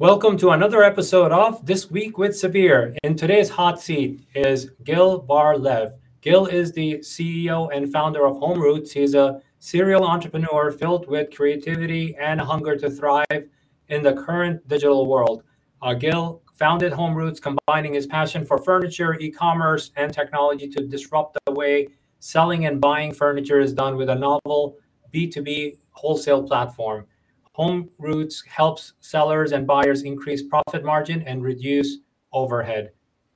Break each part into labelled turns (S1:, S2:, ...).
S1: Welcome to another episode of This Week with Sabir. In today's hot seat is Gil Bar-Lev. Gil is the CEO and founder of Home Roots. He's a serial entrepreneur filled with creativity and hunger to thrive in the current digital world. Uh, Gil founded Home Roots, combining his passion for furniture, e-commerce, and technology to disrupt the way selling and buying furniture is done with a novel B2B wholesale platform. Home Roots helps sellers and buyers increase profit margin and reduce overhead.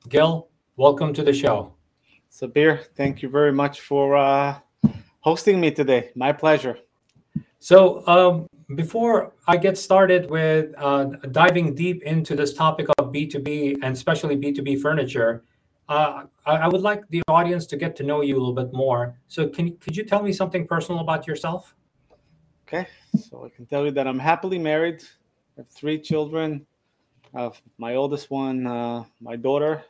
S1: Gil, welcome to the show.
S2: Sabir, thank you very much for uh, hosting me today. My pleasure.
S1: So, um, before I get started with uh, diving deep into this topic of B2B and especially B2B furniture, uh, I, I, would like the audience to get to know you a little bit more. So, can could you tell me something personal about yourself?
S2: Okay, so I can tell you that I'm happily married. I have three children. I have my oldest one, uh, my daughter,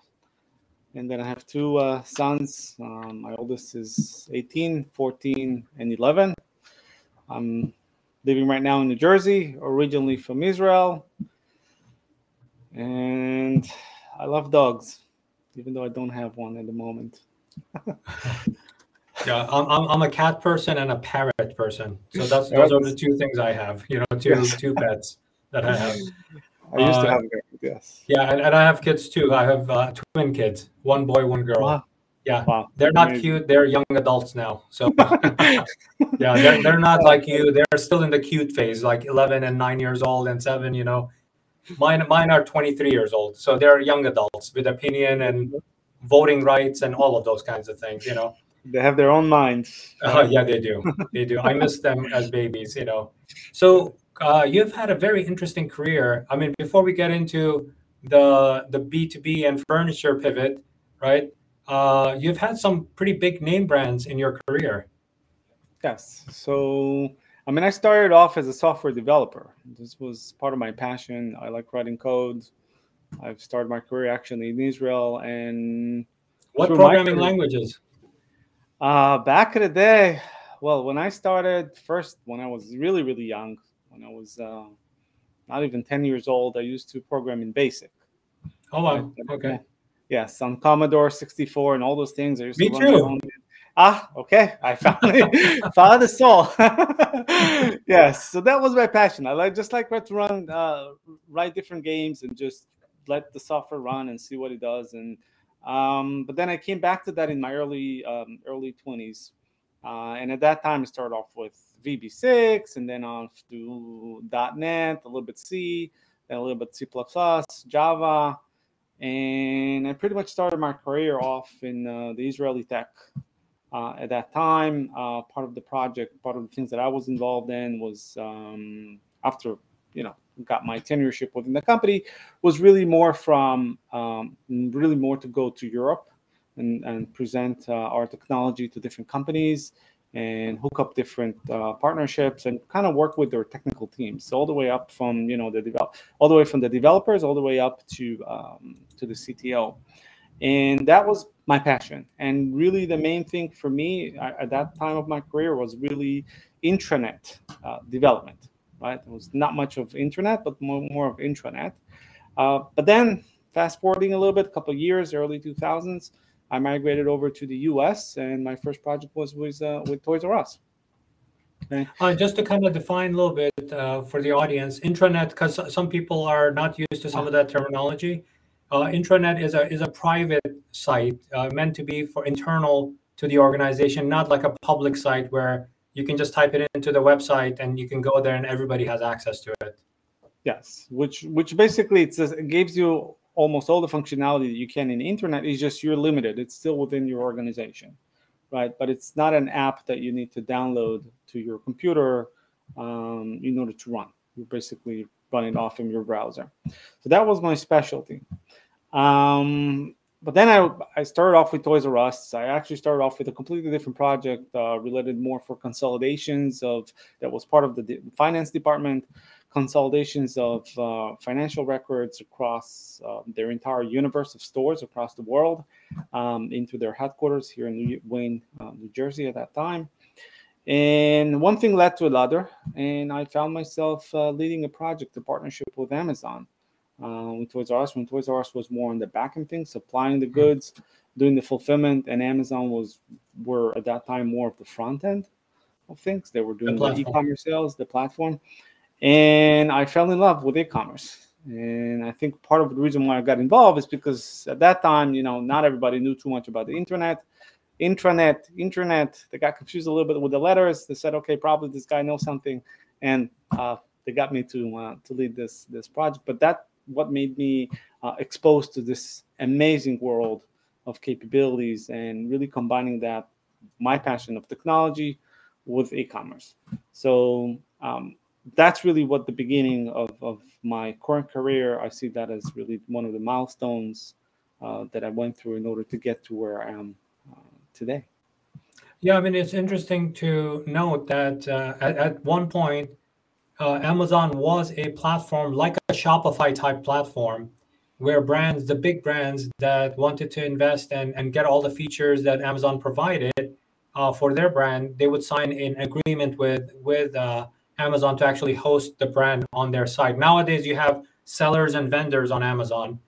S2: and then I have two uh, sons. Um, my oldest is 18, 14, and 11. I'm living right now in New Jersey, originally from Israel. And I love dogs, even though I don't have one at the moment.
S1: Yeah, I'm, I'm, I'm a cat person and a parrot person. So that's those are the two things I have. You know, two yes. two pets that I have.
S2: I used uh, to have a yes.
S1: Yeah, and, and I have kids too. I have uh, twin kids, one boy, one girl. Wow. Yeah, wow. they're not Amazing. cute. They're young adults now. So yeah, they're, they're not like you. They're still in the cute phase, like 11 and nine years old and seven. You know, mine mine are 23 years old. So they're young adults with opinion and voting rights and all of those kinds of things. You know.
S2: They have their own minds.
S1: Uh, yeah, they do. They do. I miss them as babies, you know. So uh, you've had a very interesting career. I mean, before we get into the the B two B and furniture pivot, right? Uh, you've had some pretty big name brands in your career.
S2: Yes. So I mean, I started off as a software developer. This was part of my passion. I like writing code. I've started my career actually in Israel and.
S1: What programming languages?
S2: Uh, back in the day, well, when I started first, when I was really, really young, when I was uh, not even 10 years old, I used to program in BASIC.
S1: Oh, wow. Okay.
S2: Yes, on Commodore 64 and all those things. I used
S1: Me to too.
S2: Ah, okay. I finally found the soul. yes, so that was my passion. I like just like to run, uh, write different games and just let the software run and see what it does. And um, but then I came back to that in my early um, early 20s, uh, and at that time I started off with VB6, and then on to .NET, a little bit C, then a little bit C++, Java, and I pretty much started my career off in uh, the Israeli tech. Uh, at that time, uh, part of the project, part of the things that I was involved in was um, after you know got my tenureship within the company was really more from um, really more to go to Europe and, and present uh, our technology to different companies and hook up different uh, partnerships and kind of work with their technical teams. So all the way up from you know the develop all the way from the developers all the way up to um, to the CTO and that was my passion. And really the main thing for me at that time of my career was really intranet uh, development right? It was not much of internet, but more, more of intranet. Uh, but then, fast forwarding a little bit, a couple years, early 2000s, I migrated over to the US, and my first project was with, uh, with Toys R Us.
S1: Okay. Uh, just to kind of define a little bit uh, for the audience, intranet, because some people are not used to some of that terminology. Uh, intranet is a is a private site uh, meant to be for internal to the organization, not like a public site where you can just type it into the website and you can go there and everybody has access to it.
S2: Yes which which basically it says gives you almost all the functionality that you can in the internet. Is just you're limited. It's still within your organization right? But it's not an app that you need to download to your computer um, in order to run. You basically run it off in your browser. So that was my specialty. Um, but then I, I started off with Toys R Us. I actually started off with a completely different project uh, related more for consolidations of that was part of the de- finance department, consolidations of uh, financial records across uh, their entire universe of stores across the world um, into their headquarters here in New, Wayne, uh, New Jersey at that time. And one thing led to another, and I found myself uh, leading a project, a partnership with Amazon uh, with Toys R Us when Toys R Us was more on the back end thing, supplying the goods, doing the fulfillment, and Amazon was were at that time more of the front end of things. They were doing the, the e-commerce sales, the platform, and I fell in love with e-commerce. And I think part of the reason why I got involved is because at that time, you know, not everybody knew too much about the internet. Intranet, internet, they got confused a little bit with the letters. They said, okay, probably this guy knows something. And uh, they got me to uh, to lead this this project. But that what made me uh, exposed to this amazing world of capabilities and really combining that my passion of technology with e-commerce. So um, that's really what the beginning of, of my current career. I see that as really one of the milestones uh, that I went through in order to get to where I am uh, today.
S1: Yeah, I mean it's interesting to note that uh, at, at, one point, uh, Amazon was a platform like a Shopify type platform, where brands, the big brands that wanted to invest and, and get all the features that Amazon provided uh, for their brand, they would sign an agreement with with uh, Amazon to actually host the brand on their site. Nowadays, you have sellers and vendors on Amazon,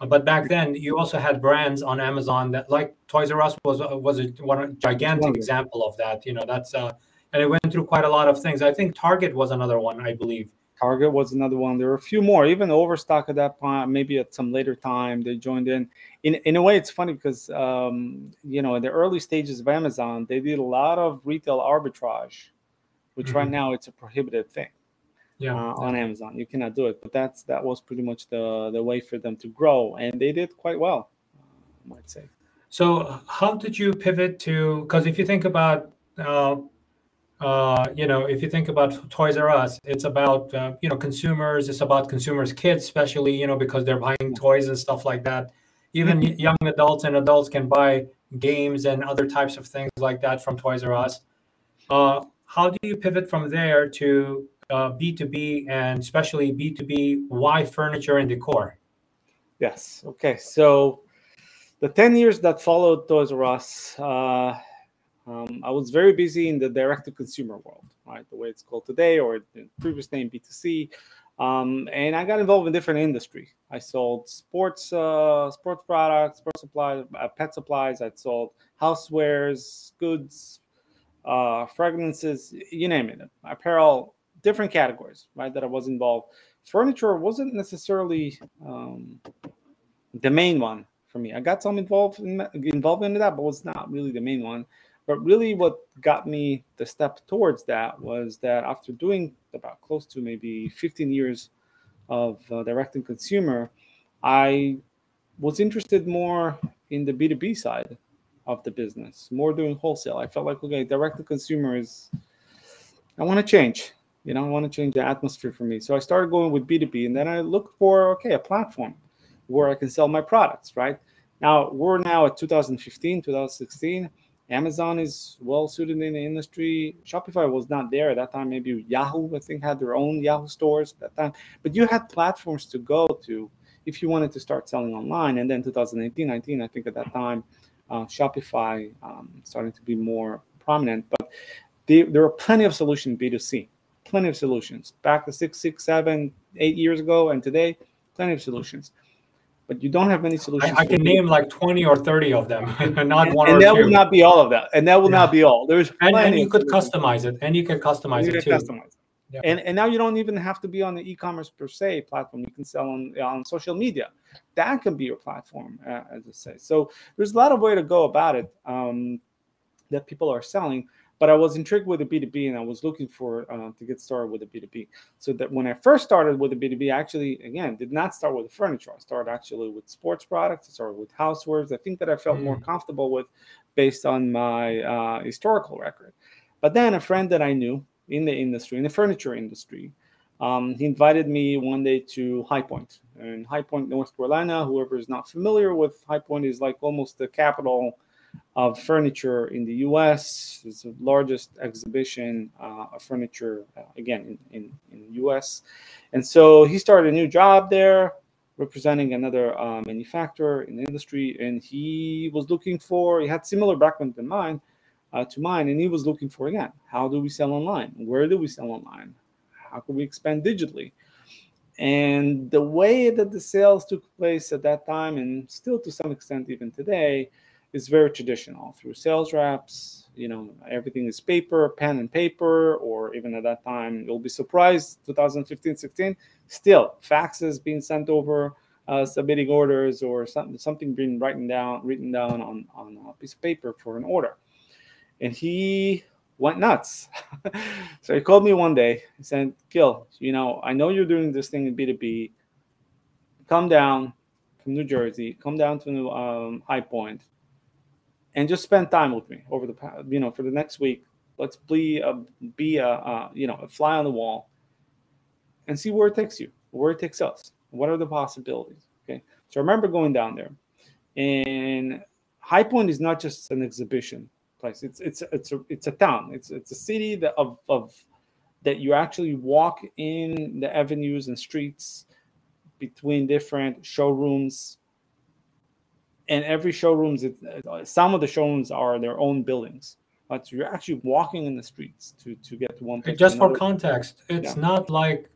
S1: uh, but back then you also had brands on Amazon that, like Toys R Us, was uh, was a one gigantic example of that. You know, that's uh, and it went through quite a lot of things. I think Target was another one, I believe.
S2: Target was another one. There were a few more, even Overstock at that point. Maybe at some later time they joined in. In in a way, it's funny because um, you know in the early stages of Amazon, they did a lot of retail arbitrage which mm-hmm. right now it's a prohibited thing. Yeah, uh, on Amazon, you cannot do it. But that's that was pretty much the the way for them to grow, and they did quite well, I might say.
S1: So, how did you pivot to? Because if you think about uh, uh, you know, if you think about Toys R Us, it's about uh, you know consumers. It's about consumers' kids, especially you know because they're buying toys and stuff like that. Even mm-hmm. young adults and adults can buy games and other types of things like that from Toys R Us. Uh, how do you pivot from there to uh, B2B and especially B2B why furniture and decor?
S2: Yes. Okay. So the 10 years that followed Toys R Us, uh, um, I was very busy in the direct to consumer world, right? The way it's called today, or the previous name B2C. Um, and I got involved in different industry. I sold sports, uh, sports products, sports supplies, uh, pet supplies. I sold housewares, goods, uh, fragrances, you name it, apparel, different categories, right? That I was involved. Furniture wasn't necessarily um, the main one for me. I got some involved in involved in that, but was not really the main one. But really, what got me the step towards that was that after doing about close to maybe 15 years of uh, directing consumer, I was interested more in the B2B side of the business, more doing wholesale. I felt like, okay, direct to consumer is, I want to change. You know, I want to change the atmosphere for me. So I started going with B2B and then I looked for, okay, a platform where I can sell my products, right? Now we're now at 2015, 2016. Amazon is well suited in the industry. Shopify was not there at that time. Maybe Yahoo, I think, had their own Yahoo stores at that time. But you had platforms to go to if you wanted to start selling online. And then 2018, 19, I think at that time, uh, Shopify um, starting to be more prominent. But they, there are plenty of solutions B2C, plenty of solutions. Back to six, six, seven, eight years ago, and today, plenty of solutions. But you don't have many solutions.
S1: I, I can name like 20 or 30 of them, not
S2: and,
S1: one
S2: and
S1: that
S2: two. will not be all of that. And that will yeah. not be all. There's
S1: and, and you could customize it, and you can customize you it too. Customize.
S2: Yeah. And, and now you don't even have to be on the e-commerce per se platform. You can sell on, on social media. That can be your platform, uh, as I say. So there's a lot of way to go about it um, that people are selling. But I was intrigued with the B2B and I was looking for uh, to get started with the B2B. So that when I first started with the B2B, I actually, again, did not start with the furniture. I started actually with sports products. I started with housewares. I think that I felt mm. more comfortable with based on my uh, historical record. But then a friend that I knew in the industry, in the furniture industry. Um, he invited me one day to High Point in High Point, North Carolina. Whoever is not familiar with High Point is like almost the capital of furniture in the U.S. It's the largest exhibition uh, of furniture uh, again in, in, in U.S. And so he started a new job there, representing another uh, manufacturer in the industry, and he was looking for. He had similar background than mine uh, to mine, and he was looking for again, how do we sell online? Where do we sell online? How can we expand digitally? And the way that the sales took place at that time, and still to some extent even today, is very traditional through sales reps. You know, everything is paper, pen and paper, or even at that time, you'll be surprised, 2015, 16, still faxes being sent over, uh, submitting orders, or something, something being written down, written down on, on a piece of paper for an order. And he went nuts. so he called me one day. He said, Gil, you know, I know you're doing this thing in B2B. Come down from New Jersey, come down to um, High Point, and just spend time with me over the past, you know for the next week. Let's be a be a, a you know a fly on the wall, and see where it takes you, where it takes us. What are the possibilities? Okay. So remember going down there, and High Point is not just an exhibition place. It's it's it's a it's a town. It's it's a city that of of that you actually walk in the avenues and streets between different showrooms. And every showrooms, it, some of the showrooms are their own buildings, but you're actually walking in the streets to to get to one place.
S1: Just for context, it's yeah. not like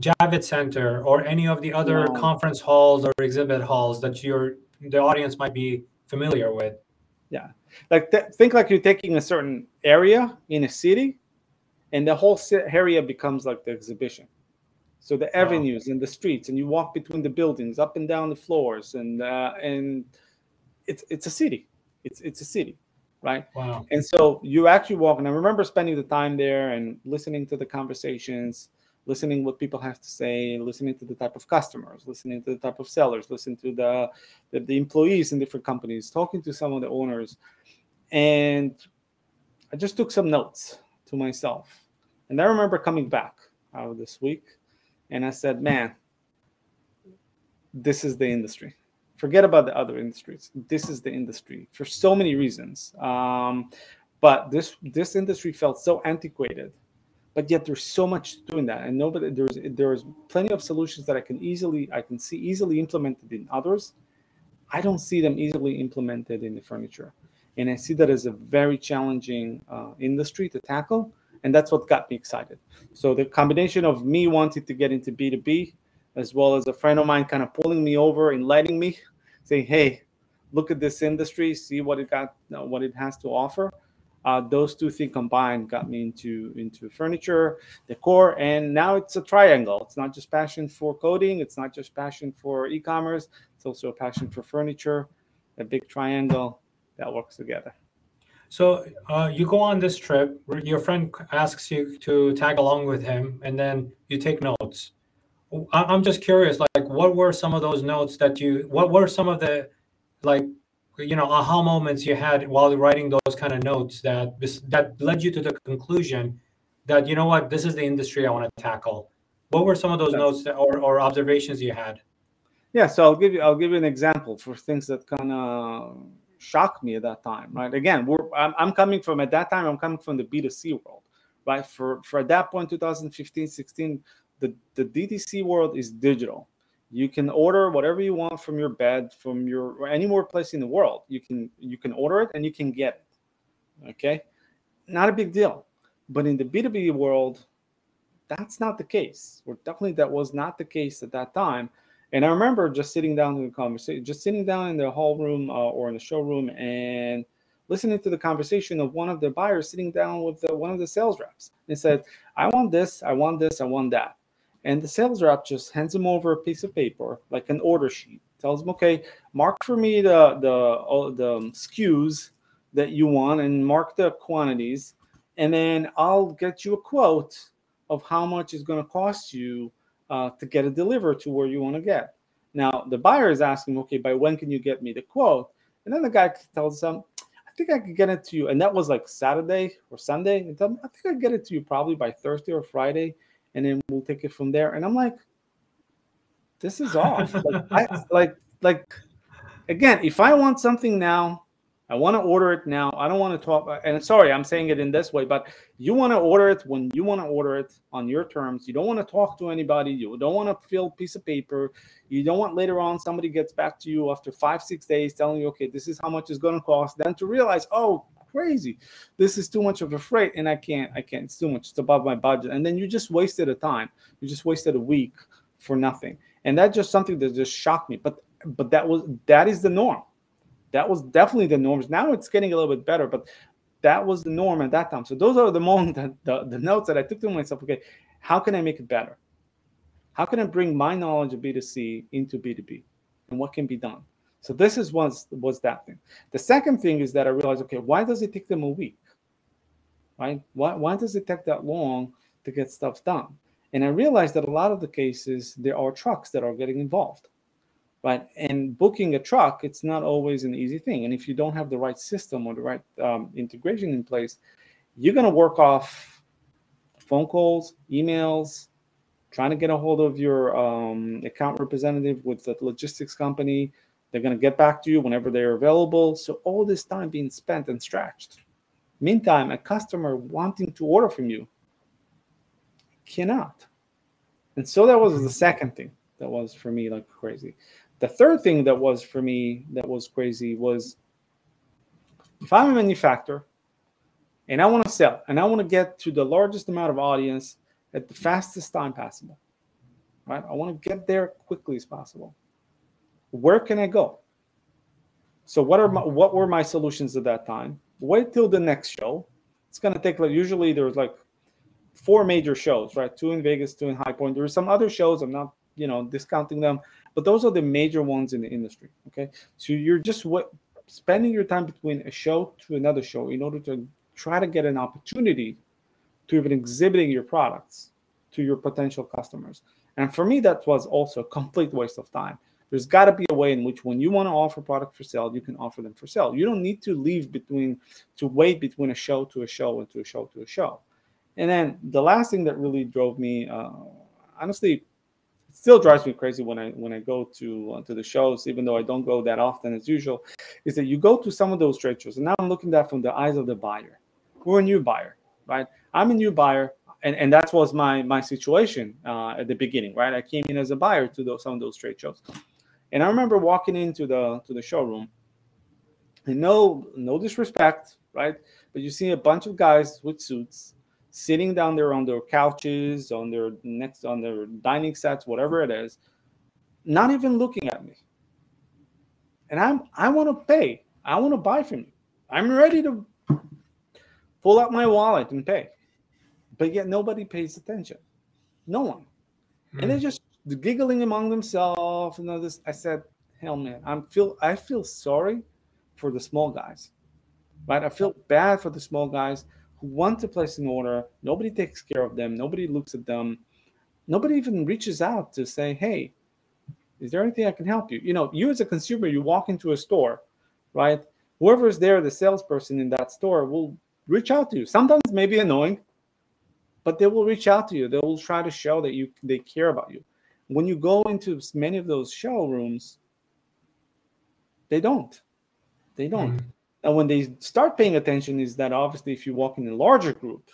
S1: Javits Center or any of the other no. conference halls or exhibit halls that your the audience might be familiar with.
S2: Yeah, like th- think like you're taking a certain area in a city, and the whole area becomes like the exhibition. So the avenues wow. and the streets, and you walk between the buildings, up and down the floors, and uh, and it's it's a city. It's it's a city, right?
S1: Wow.
S2: And so you actually walk, and I remember spending the time there and listening to the conversations listening what people have to say, listening to the type of customers, listening to the type of sellers, listening to the, the, the employees in different companies, talking to some of the owners. And I just took some notes to myself. And I remember coming back out of this week and I said, man, this is the industry. Forget about the other industries. This is the industry for so many reasons. Um, but this this industry felt so antiquated but yet there's so much doing that. And nobody there's there's plenty of solutions that i can easily i can see easily implemented in others. I don't see them easily implemented in the furniture. And i see that as a very challenging uh, industry to tackle. And that's what got me excited. So the combination of me wanting to get into b2b as well as a friend of mine kind of pulling me over and letting me say, hey look at this industry see what it got what it has to offer. Uh, those two things combined got me into into furniture decor and now it's a triangle. It's not just passion for coding it's not just passion for e-commerce it's also a passion for furniture a big triangle that works together.
S1: So uh, you go on this trip your friend asks you to tag along with him and then you take notes i'm just curious like what were some of those notes that you what were some of the like you know aha moments you had while writing those kind of notes that that led you to the conclusion that you know what? This is the industry i want to tackle. What were some of those notes that, or, or observations you had?
S2: Yeah so i'll give you i'll give you an example for things that kind of shocked me at that time right? Again we're I'm, I'm coming from at that time i'm coming from the b2c world right? For for at that point 2015 16 the the DTC world is digital. You can order whatever you want from your bed from your any more place in the world. You can you can order it and you can get it okay? Not a big deal. But in the b2b world that's not the case. Or definitely that was not the case at that time. And i remember just sitting down in the conversation just sitting down in the hall room uh, or in the showroom and listening to the conversation of one of the buyers sitting down with the, one of the sales reps and said i want this i want this i want that and the sales rep just hands him over a piece of paper, like an order sheet. Tells him, okay, mark for me the the the SKUs that you want and mark the quantities, and then I'll get you a quote of how much it's going to cost you uh, to get it delivered to where you want to get. Now the buyer is asking, okay, by when can you get me the quote? And then the guy tells them, I think I could get it to you. And that was like Saturday or Sunday. And tell them, I think I get it to you probably by Thursday or Friday and then we'll take it from there. And I'm like, this is off. like, I, like, like, again, if I want something now, I want to order it now. I don't want to talk. And sorry, I'm saying it in this way, but you want to order it when you want to order it on your terms. You don't want to talk to anybody. You don't want to fill a piece of paper. You don't want later on somebody gets back to you after five, six days telling you, okay, this is how much it's going to cost. Then to realize, oh, crazy. This is too much of a freight, and I can't. I can't. It's too much. It's above my budget. And then you just wasted a time. You just wasted a week for nothing. And that's just something that just shocked me. But but that was that is the norm. That was definitely the norms. Now it's getting a little bit better, but that was the norm at that time. So those are the moments that the, the notes that I took to myself, okay, how can I make it better? How can I bring my knowledge of B2C into B2B? And what can be done? So this is was was that thing. The second thing is that I realized, okay, why does it take them a week? Right? Why, why does it take that long to get stuff done? And I realized that a lot of the cases there are trucks that are getting involved. Right. And booking a truck, it's not always an easy thing. And if you don't have the right system or the right um, integration in place, you're to work off phone calls, emails, trying to get a hold of your um, account representative with the logistics company. They're going to get back to you whenever they're available. So all this time being spent and stretched. Meantime, a customer wanting to order from you cannot. And so that was the second thing that was for me like crazy. The third thing that was for me that was crazy was if I'm a manufacturer and I want to sell and I want to get to the largest amount of audience at the fastest time possible, right? I want to get there quickly as possible. Where can I go? So what are my, mm-hmm. what were my solutions at that time? Wait till the next show. It's gonna take like usually there's like four major shows, right? Two in Vegas, two in High Point. There are some other shows. I'm not you know discounting them but those are the major ones in the industry okay so you're just what spending your time between a show to another show in order to try to get an opportunity to even exhibiting your products to your potential customers and for me that was also a complete waste of time there's got to be a way in which when you want to offer product for sale you can offer them for sale you don't need to leave between to wait between a show to a show and to a show to a show and then the last thing that really drove me uh, honestly still drives me crazy when I when I go to uh, to the shows, even though I don't go that often as usual, is that you go to some of those trade shows, and now I'm looking at that from the eyes of the buyer. We're a new buyer, right? I'm a new buyer, and, and that was my my situation uh, at the beginning, right? I came in as a buyer to those, some of those trade shows, and I remember walking into the to the showroom, and no no disrespect, right? But you see a bunch of guys with suits sitting down there on their couches, on their next on their dining sets, whatever it is, not even looking at me. And I'm I want to pay. I want to buy from you. I'm ready to pull out my wallet and pay. But yet nobody pays attention. No one. Hmm. And they're just giggling among themselves and all this. I said, hell man, I'm feel I feel sorry for the small guys. Right? I feel bad for the small guys who want to place an order. Nobody takes care of them. Nobody looks at them. Nobody even reaches out to say, hey, is there anything I can help you? You know, you as a consumer, you walk into a store, right? Whoever is there, the salesperson in that store will reach out to you. Sometimes maybe annoying, but they will reach out to you. They will try to show that you they care about you. When you go into many of those showrooms, they don't. They don't. Mm-hmm. And when they start paying attention, is that obviously if you walk in a larger group,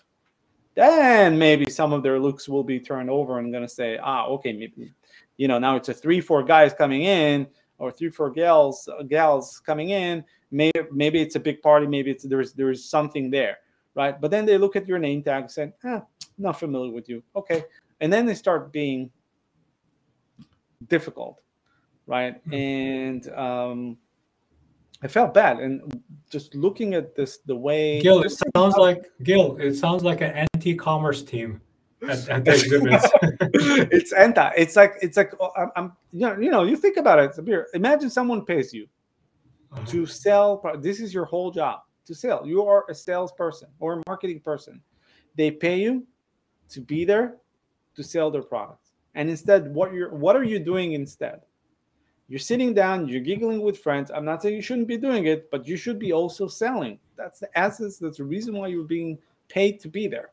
S2: then maybe some of their looks will be turned over and going to say, ah, okay, maybe, you know, now it's a three, four guys coming in or three, four gals, uh, gals coming in. Maybe, maybe it's a big party. Maybe it's there's there's something there, right? But then they look at your name tag and say, ah, not familiar with you. Okay, and then they start being difficult, right? Mm-hmm. And um, I felt bad, and just looking at this, the way
S1: Gil, it sounds like Gil. It sounds like an anti-commerce team at, at the exhibits.
S2: it's anti. It's like it's like oh, I'm, I'm, you know you know you think about it. Sabir, imagine someone pays you uh-huh. to sell. This is your whole job to sell. You are a salesperson or a marketing person. They pay you to be there to sell their products, and instead, what you're what are you doing instead? You're sitting down, you're giggling with friends. I'm not saying you shouldn't be doing it, but you should be also selling. That's the essence. That's the reason why you're being paid to be there.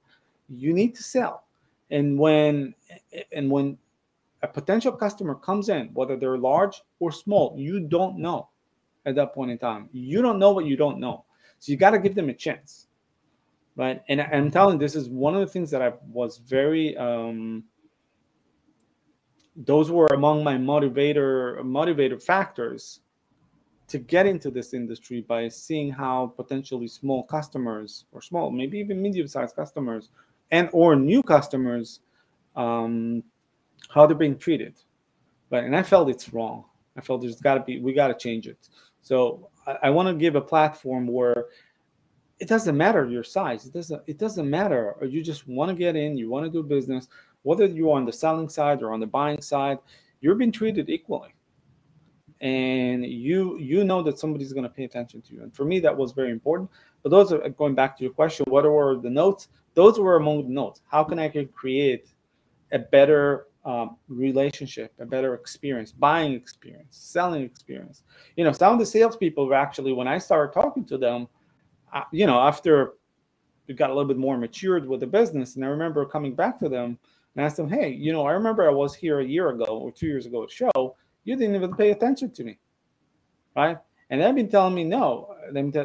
S2: You need to sell. And when and when a potential customer comes in, whether they're large or small, you don't know at that point in time. You don't know what you don't know. So you got to give them a chance. Right. And I'm telling this is one of the things that I was very um, those were among my motivator motivator factors to get into this industry by seeing how potentially small customers or small maybe even medium-sized customers and or new customers um, how they're being treated, right? And I felt it's wrong. I felt there's got to be we got to change it. So I, I want to give a platform where it doesn't matter your size. It doesn't it doesn't matter. Or you just want to get in, you want to do business, whether you're on the selling side or on the buying side, you're being treated equally. And you you know that somebody's going to pay attention to you. And for me, that was very important. But those are going back to your question. What were the notes? Those were among the notes. How can I create a better um, relationship, a better experience, buying experience, selling experience? You know, some of the salespeople were actually when I started talking to them you know, after we got a little bit more matured with the business, and I remember coming back to them and asked them, "Hey, you know, I remember I was here a year ago or two years ago at show. You didn't even pay attention to me, right?" And they've been telling me, "No."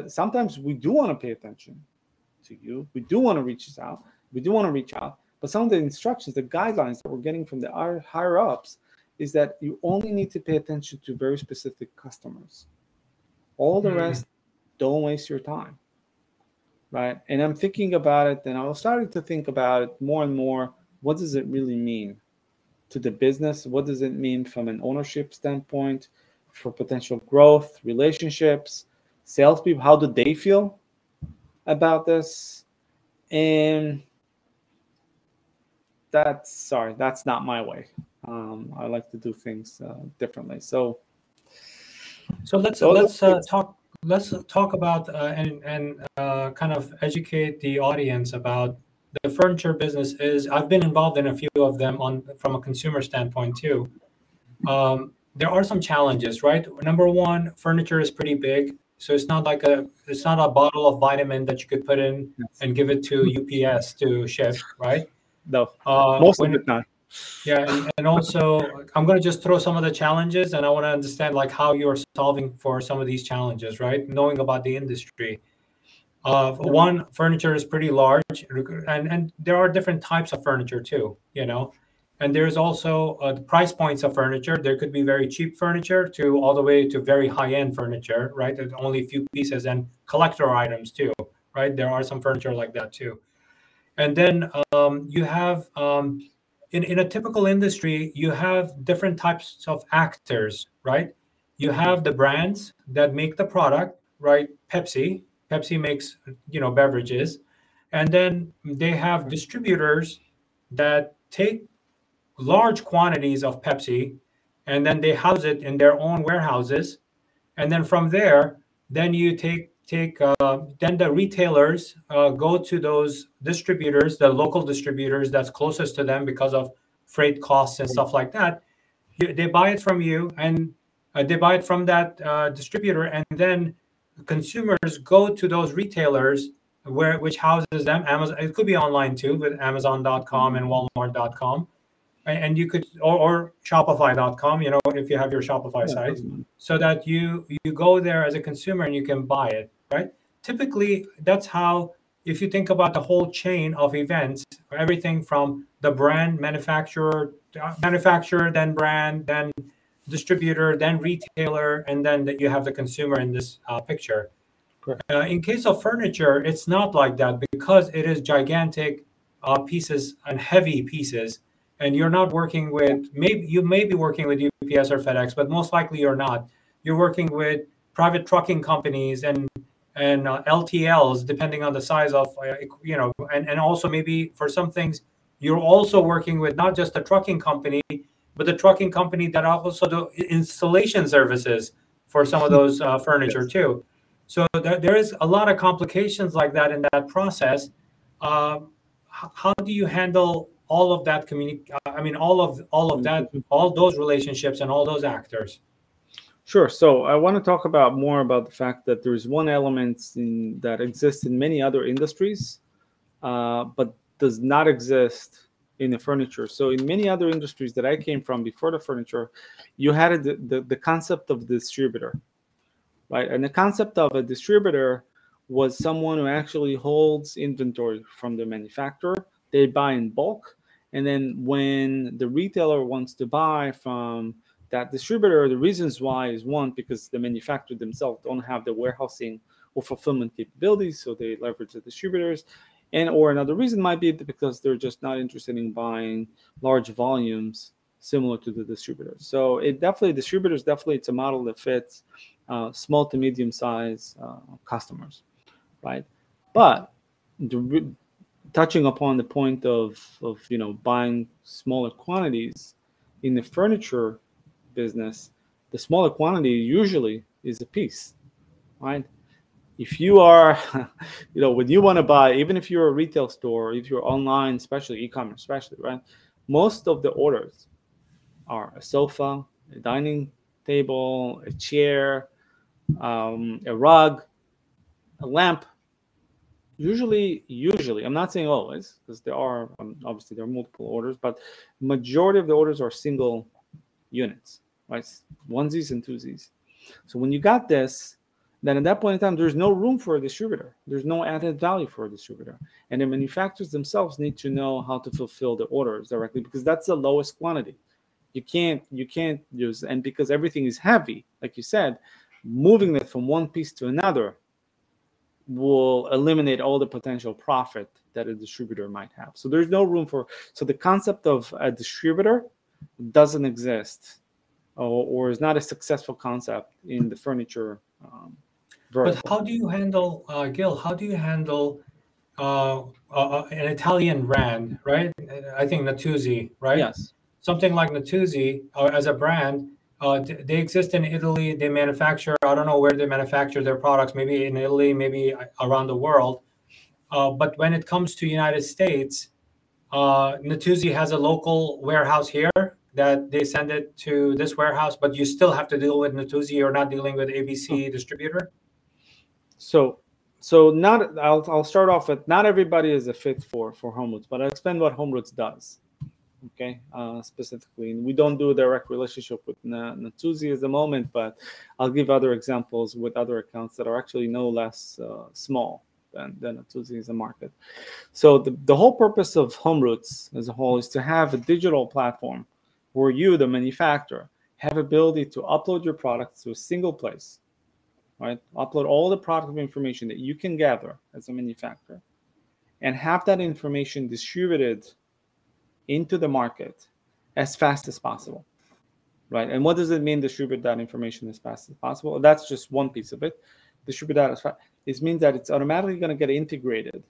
S2: Sometimes we do want to pay attention to you. We do want to reach out. We do want to reach out. But some of the instructions, the guidelines that we're getting from the higher ups, is that you only need to pay attention to very specific customers. All the mm-hmm. rest, don't waste your time right? And I'm thinking about it, and I was starting to think about it more and more. What does it really mean to the business? What does it mean from an ownership standpoint for potential growth, relationships, salespeople? How do they feel about this? And that's sorry, that's not my way. Um, I like to do things uh, differently. So,
S1: so let's so let's uh, talk let's talk about uh, and and uh, kind of educate the audience about the furniture business. Is I've been involved in a few of them on from a consumer standpoint too. Um, there are some challenges, right? Number one, furniture is pretty big, so it's not like a it's not a bottle of vitamin that you could put in yes. and give it to UPS to ship, right?
S2: No, uh, most when, of the time
S1: yeah and, and also i'm going to just throw some of the challenges and i want to understand like how you're solving for some of these challenges right knowing about the industry uh, one furniture is pretty large and and there are different types of furniture too you know? And there's also uh, the price points of furniture. There could be very cheap furniture to all the way to very high end furniture right? There's only a few pieces and collector items too right? There are some furniture like that too. And then um, you have um, in, in a typical industry, you have different types of actors, right? You have the brands that make the product, right? Pepsi, Pepsi makes you know beverages, and then they have distributors that take large quantities of Pepsi, and then they house it in their own warehouses, and then from there, then you take take uh, then the retailers uh, go to those distributors the local distributors that's closest to them because of freight costs and stuff like that. You, they buy it from you and uh, they buy it from that uh, distributor and then consumers go to those retailers where which houses them amazon it could be online too with amazon.com and walmart.com and you could or, or, shopify.com you know if you have your shopify site so that you you go there as a consumer and you can buy it right? Typically, that's how, if you think about the whole chain of events, everything from the brand manufacturer, uh, manufacturer, then brand, then distributor, then retailer, and then that you have the consumer in this uh, picture. Uh, in case of furniture, it's not like that because it is gigantic uh, pieces and heavy pieces, and you're not working with maybe you may be working with UPS or FedEx, but most likely you're not. You're working with private trucking companies and and uh, LTLs, depending on the size of, uh, you know, and, and also maybe for some things, you're also working with not just a trucking company, but the trucking company that also do installation services for some of those uh, furniture yes. too. So th- there is a lot of complications like that in that process. Uh, how do you handle all of that community? I mean, all of all of that, all those relationships and all those actors.
S2: Sure. So I want to talk about more about the fact that there is one element in, that exists in many other industries, uh, but does not exist in the furniture. So in many other industries that I came from before the furniture, you had the, the, the concept of distributor, right? And the concept of a distributor was someone who actually holds inventory from the manufacturer. They buy in bulk, and then when the retailer wants to buy from that distributor, the reasons why is one, because the manufacturer themselves don't have the warehousing or fulfillment capabilities, so they leverage the distributors. And or another reason might be because they're just not interested in buying large volumes similar to the distributors. So it definitely distributors definitely it's a model that fits uh, small to medium size uh, customers, right? But the, touching upon the point of of you know buying smaller quantities in the furniture business, the smaller quantity usually is a piece, right? If you are, you know, when you want to buy, even if you're a retail store, if you're online, especially e-commerce, especially, right? Most of the orders are a sofa, a dining table, a chair, um, a rug, a lamp. Usually, usually, I'm not saying always, because there are um, obviously there are multiple orders, but majority of the orders are single units, right? Onesies and twosies. So when you got this, then at that point in time, there's no room for a distributor. There's no added value for a distributor. And the manufacturers themselves need to know how to fulfill the orders directly because that's the lowest quantity you can't you can't use and because everything is heavy like you said moving it from one piece to another will eliminate all the potential profit that a distributor might have so there's no room for so the concept of a distributor doesn't exist or, or is not a successful concept in the furniture um,
S1: but how do you handle uh, gil how do you handle uh, uh, an italian brand right i think natuzzi right
S2: yes
S1: something like Natuzzi uh, as a brand, uh, they exist in Italy. They manufacture. I don't know where they manufacture their products. Maybe in Italy, maybe around the world. Uh, but when it comes to United States, uh, Natuzzi has a local warehouse here that they send it to this warehouse. But you still have to deal with Natuzzi. You're not dealing with ABC distributor.
S2: So, so not. I'll I'll start off with not everybody is a fit for for Home roots but I'll explain what Home Roots does okay uh, specifically and we don't do a direct relationship with natuzzi at the moment but i'll give other examples with other accounts that are actually no less uh, small than, than natuzzi is a market so the, the whole purpose of HomeRoots as a whole is to have a digital platform where you the manufacturer have ability to upload your products to a single place right? Upload all the product information that you can gather as a manufacturer and have that information distributed into the market as fast as possible right? And what does it mean distribute that information as fast as possible? That's just one piece of it. Distribute that as fast it means that it's automatically going to get integrated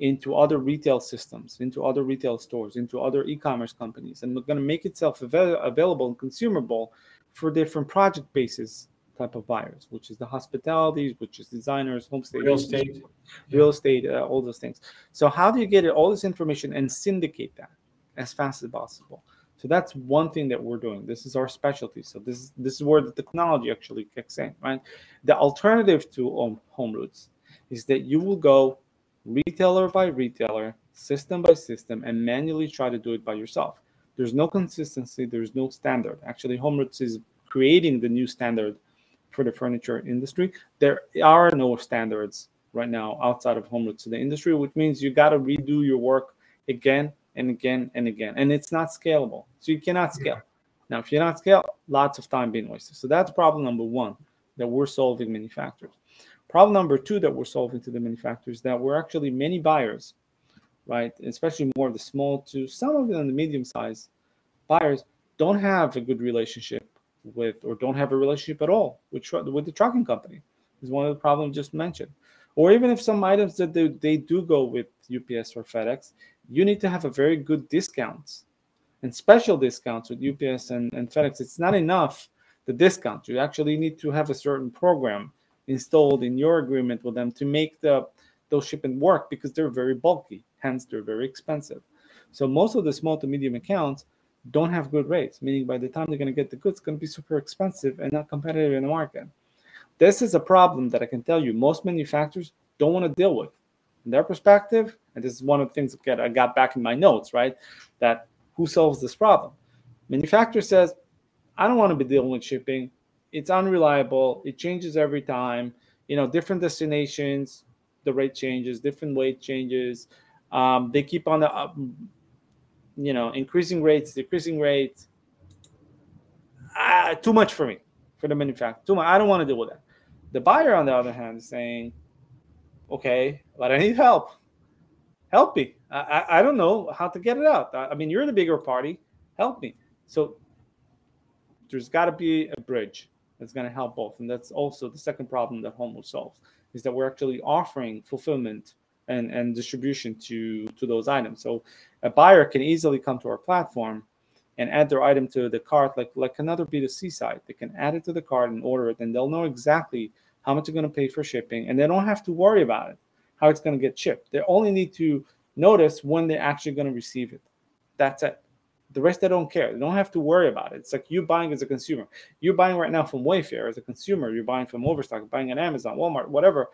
S2: into other retail systems into other retail stores into other e-commerce companies and going to make itself avail- available and consumable for different project bases type of buyers which is the hospitalities which is designers home
S1: real estate
S2: real estate uh, all those things so how do you get all this information and syndicate that as fast as possible. So that's one thing that we're doing. This is our specialty. So this is this is where the technology actually kicks in, right? The alternative to home, home HomeRoots is that you will go retailer by retailer, system by system, and manually try to do it by yourself. There's no consistency. There's no standard. Actually, HomeRoots is creating the new standard for the furniture industry. There are no standards right now outside of HomeRoots to the industry, which means you got to redo your work again and again and again. And it's not scalable. So you cannot scale. Now, if you're not scale, lots of time being wasted. So that's problem number one that we're solving manufacturers. Problem number two that we're solving to the manufacturers that we're actually many buyers, right? Especially more of the small to some of them the medium size buyers don't have a good relationship with or don't have a relationship at all with, with the trucking company is one of the problems just mentioned or even if some items that they, they do go with ups or fedex you need to have a very good discounts and special discounts with UPS and, and FedEx. It's not enough the discount. You actually need to have a certain program installed in your agreement with them to make the those shipment work because they're very bulky, hence they're very expensive. So most of the small to medium accounts don't have good rates, meaning by the time they're going to get the goods, it's going to be super expensive and not competitive in the market. This is a problem that I can tell you most manufacturers don't want to deal with In their perspective, and this is one of the things that I got back in my notes, right? That who solves this problem? Manufacturer says, I don't want to be dealing with shipping. It's unreliable. It changes every time. You know, different destinations, the rate changes, different weight changes. Um, they keep on the, uh, you know, increasing rates, decreasing rates. Ah, too much for me, for the manufacturer. Too much. I don't want to deal with that. The buyer, on the other hand, is saying, okay, but I need help. Help me. I, I, I don't know how to get it out. I, I mean, you're the bigger party. Help me. So there's got to be a bridge that's going to help both, and that's also the second problem that Home will solve is that we're actually offering fulfillment and, and distribution to to those items. So a buyer can easily come to our platform and add their item to the cart like like another B2C site. They can add it to the cart and order it, and they'll know exactly how much they're going to pay for shipping, and they don't have to worry about it, how it's going to get shipped. They only need to notice when they're actually going to receive it. That's it. The rest they don't care. They don't have to worry about it. It's like you buying as a consumer. You're buying right now from Wayfair as a consumer. You're buying from Overstock, buying on Amazon, Walmart, whatever.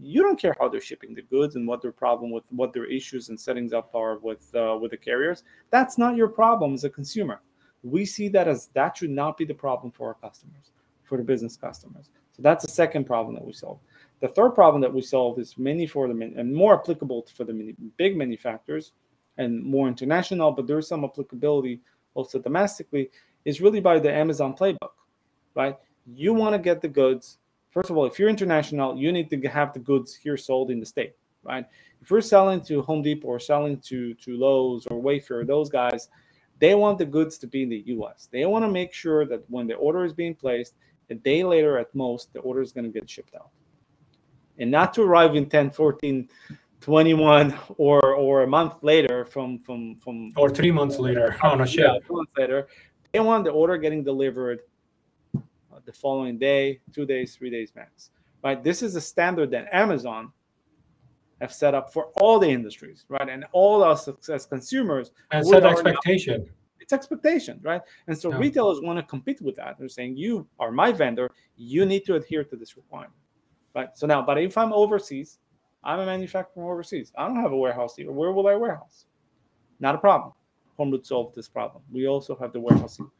S2: You don't care how they're shipping the goods and what their problem with what their issues and settings up are with uh, with the carriers. That's not your problem as a consumer. We see that as that should not be the problem for our customers, for the business customers. So that's the second problem that we solve. The third problem that we solve is mainly for the and more applicable for the big manufacturers and more international, but there's some applicability also domestically, is really by the Amazon playbook, right? You want to get the goods. First of all, if you're international, you need to have the goods here sold in the state, right? If we're selling to Home Depot or selling to to Lowe's or Wayfair, those guys, they want the goods to be in the U.S. They want to make sure that when the order is being placed, a day later at most, the order is going to get shipped out, and not to arrive in 10, 14 21 or or a month later from from from
S1: or three months later on a ship.
S2: Months later, they want the order getting delivered the following day, two days, three days max. Right. This is a standard that Amazon have set up for all the industries, right? And all us as consumers
S1: and set expectation.
S2: It's expectation, right? And so yeah. retailers want to compete with that. They're saying, "You are my vendor. You need to adhere to this requirement." Right. So now, but if I'm overseas, I'm a manufacturer overseas. I don't have a warehouse here. Where will I warehouse? Not a problem. Homeroot solved this problem. We also have the warehousing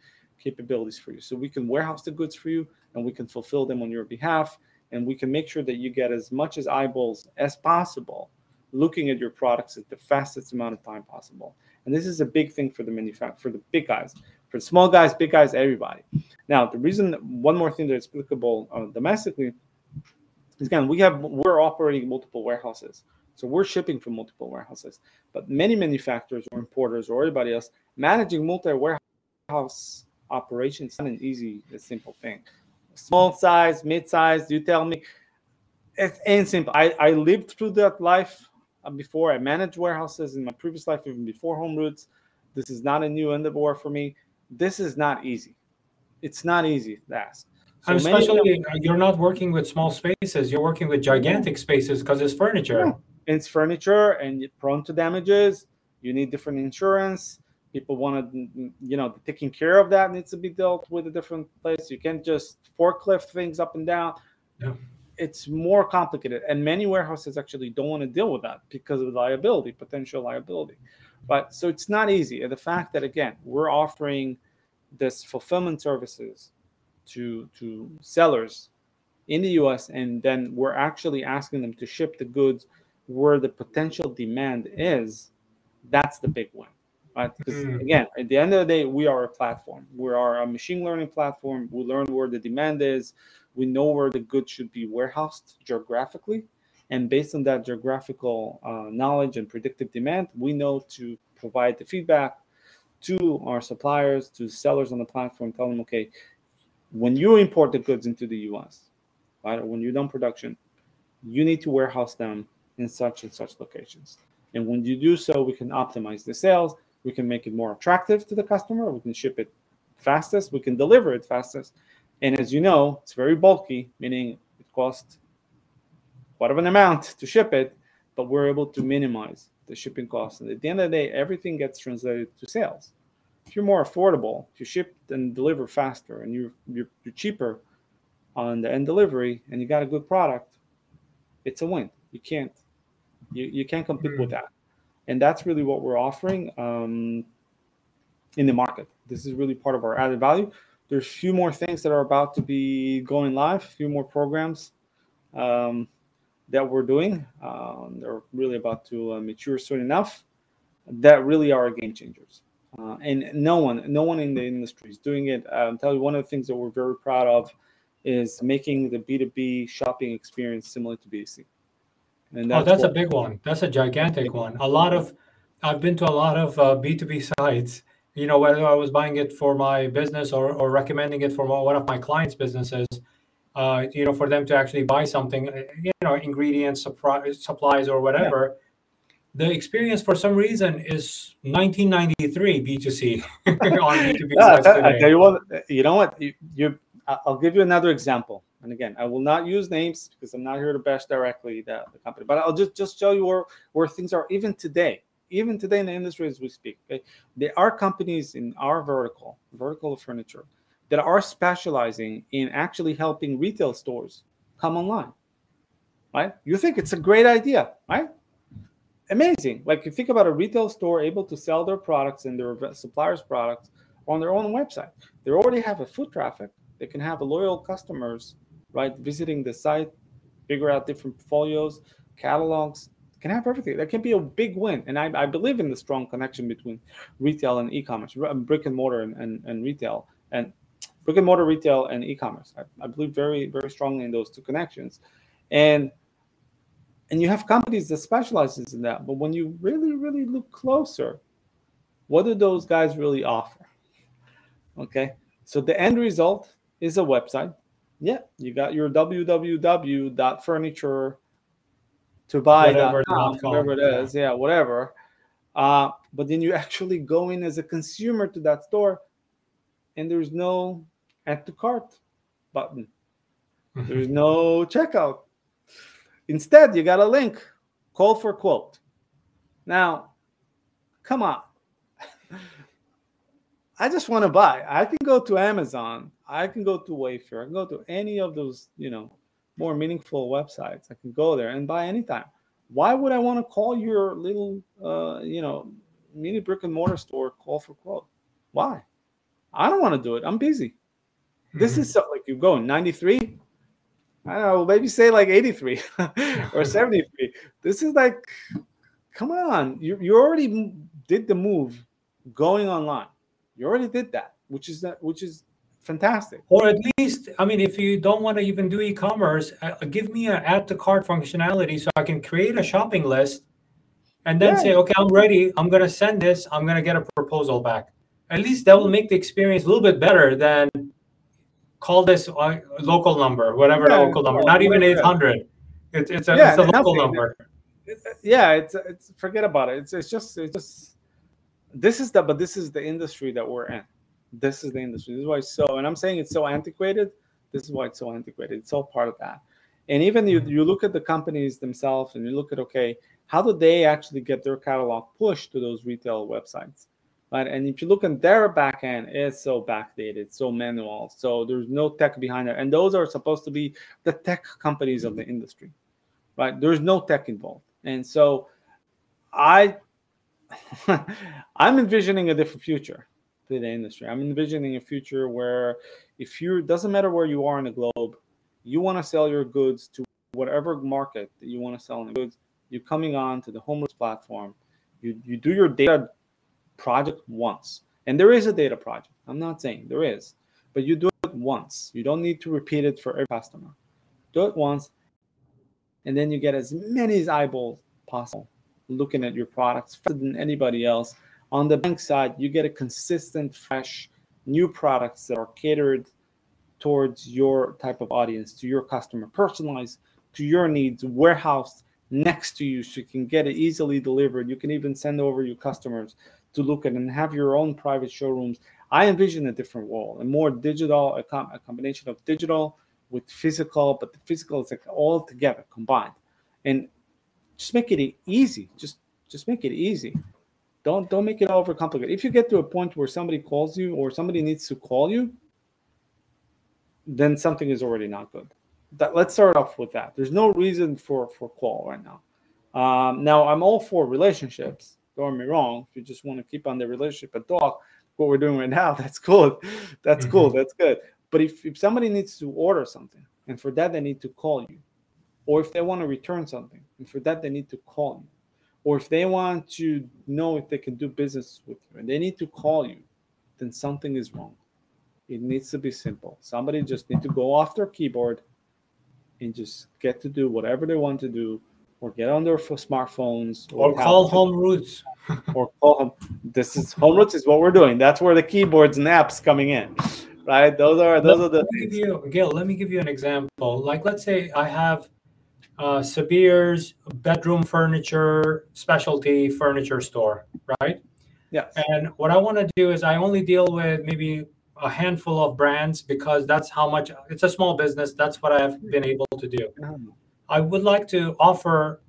S2: capabilities for you. So we can warehouse the goods for you and we can fulfill them on your behalf. And we can make sure that you get as much as eyeballs as possible looking at your products at the fastest amount of time possible. And this is a big thing for the manufacturer, for the big guys, for the small guys, big guys, everybody. Now, the reason, one more thing that's applicable uh, domestically is again, we have we're operating multiple warehouses. So we're shipping from multiple warehouses. But many manufacturers or importers or anybody else managing multi-warehouse operations is not an easy, simple thing. Small size, mid-size, you tell me. It's ain't simple. I, I lived through that life uh, before. I managed warehouses in my previous life, even before Homeroots. This is not a new endeavor for me. This is not easy. It's not easy to ask.
S1: So especially you're not working with small spaces, you're working with gigantic spaces because it's furniture. Yeah.
S2: It's furniture and prone to damages. You need different insurance. People want to, you know, taking care of that needs to be dealt with a different place. You can't just forklift things up and down.
S1: Yeah.
S2: It's more complicated. And many warehouses actually don't want to deal with that because of liability, potential liability. But so it's not easy. And the fact that, again, we're offering this fulfillment services to to sellers in the US and then we're actually asking them to ship the goods where the potential demand is that's the big one right because mm. again at the end of the day we are a platform we are a machine learning platform we learn where the demand is we know where the goods should be warehoused geographically and based on that geographical uh, knowledge and predictive demand we know to provide the feedback to our suppliers to sellers on the platform tell them okay when you import the goods into the US, right, or when you're done production, you need to warehouse them in such and such locations. And when you do so, we can optimize the sales. We can make it more attractive to the customer. We can ship it fastest. We can deliver it fastest. And as you know, it's very bulky, meaning it costs whatever an amount to ship it, but we're able to minimize the shipping costs. And at the end of the day, everything gets translated to sales if you're more affordable, if you ship and deliver faster, and you're, you're you're cheaper on the end delivery, and you got a good product, it's a win. You can't you, you can't compete with hmm. that, and that's really what we're offering um, in the market. This is really part of our added value. There's a few more things that are about to be going live, a few more programs um, that we're doing. Um, they're really about to uh, mature soon enough. That really are game changers. Uh, and no one, no one in the industry is doing it. I'll tell you one of the things that we're very proud of is making the B2B shopping experience similar to B2C.
S1: And that's oh, that's what, a big one. That's a gigantic one. A lot of, I've been to a lot of uh, B2B sites, you know, whether I was buying it for my business or, or recommending it for one of my clients' businesses, uh, you know, for them to actually buy something, uh, you know, ingredients, supplies, or whatever. Yeah. The experience, for some reason, is 1993 B2C on
S2: B2B yeah, that, I tell you what, you know what, you, you, I'll give you another example. And again, I will not use names because I'm not here to bash directly the, the company, but I'll just just show you where where things are even today even today in the industry as we speak. Okay, there are companies in our vertical, vertical furniture, that are specializing in actually helping retail stores come online. Right? You think it's a great idea, right? Amazing. Like you think about a retail store able to sell their products and their suppliers' products on their own website. They already have a foot traffic. They can have loyal customers, right, visiting the site, figure out different portfolios, catalogs, can have everything. That can be a big win. And I, I believe in the strong connection between retail and e-commerce, brick and mortar and, and, and retail, and brick and mortar retail and e-commerce. I, I believe very, very strongly in those two connections. And and you have companies that specializes in that. But when you really, really look closer, what do those guys really offer? Okay. So the end result is a website. Yeah, you got your www.furniture to buy whatever, it is, yeah, whatever. Uh, but then you actually go in as a consumer to that store, and there's no add to cart button. Mm-hmm. There's no checkout. Instead, you got a link, call for quote. Now, come on. I just want to buy. I can go to Amazon. I can go to Wayfair. I can go to any of those, you know, more meaningful websites. I can go there and buy anytime. Why would I want to call your little, uh, you know, mini brick and mortar store call for quote? Why? I don't want to do it. I'm busy. Mm-hmm. This is so, like you go 93. I don't know, maybe say like 83 or 73. This is like, come on, you, you already did the move going online. You already did that, which is that, which is fantastic.
S1: Or at least, I mean, if you don't want to even do e-commerce, uh, give me an add to cart functionality so I can create a shopping list and then yeah. say, okay, I'm ready. I'm going to send this. I'm going to get a proposal back. At least that will make the experience a little bit better than call this uh, local number, whatever yeah, local number, not even 800. It's, it's a, yeah, it's a local number.
S2: Yeah, it's, it's forget about it. It's, it's just, it's just, this is the, but this is the industry that we're in this is the industry. This is why it's so, and I'm saying it's so antiquated. This is why it's so antiquated. It's all part of that. And even you, you look at the companies themselves and you look at, okay, how do they actually get their catalog pushed to those retail websites? Right. And if you look at their back end, it's so backdated, so manual. So there's no tech behind it. And those are supposed to be the tech companies of the industry. Right. There's no tech involved. And so I I'm envisioning a different future to the industry. I'm envisioning a future where if you doesn't matter where you are in the globe, you want to sell your goods to whatever market that you want to sell the goods, you're coming on to the Home Roots platform. You you do your data project once. And there is a data project. I'm not saying there is, but you do it once. You don't need to repeat it for every customer. Do it once, and then you get as many eyeballs possible looking at your products faster than anybody else on the bank side, you get a consistent, fresh, new products that are catered towards your type of audience, to your customer, personalized to your needs, warehoused next to you so you can get it easily delivered. You can even send over your customers to look at and have your own private showrooms. I envision a different world, a more digital, a, com- a combination of digital with physical, but the physical is like all together combined. And just make it easy. Just just make it easy. Don't don't make it overcomplicated. If you get to a point where somebody calls you or somebody needs to call you, then something is already not good. That, let's start off with that. There's no reason for for call right now. Um, now I'm all for relationships. Don't get me wrong. If you just want to keep on the relationship and talk, what we're doing right now, that's cool. That's mm-hmm. cool. That's good. But if, if somebody needs to order something, and for that they need to call you, or if they want to return something, and for that they need to call you, or if they want to know if they can do business with you and they need to call you, then something is wrong. It needs to be simple. Somebody just need to go off their keyboard and just get to do whatever they want to do or get on their smartphones
S1: or, or call home roots.
S2: Or call home this is home roots is what we're doing. That's where the keyboards and apps coming in right? Those are those let, are the
S1: let me give you, Gil, let me give you an example. Like let's say i have uh, Sabir's bedroom furniture specialty furniture store, right?
S2: Yeah.
S1: And what I want to do is I only deal with maybe a handful of brands because that's how much it's a small business. That's what I've been able to do. Mm-hmm. I would like to offer,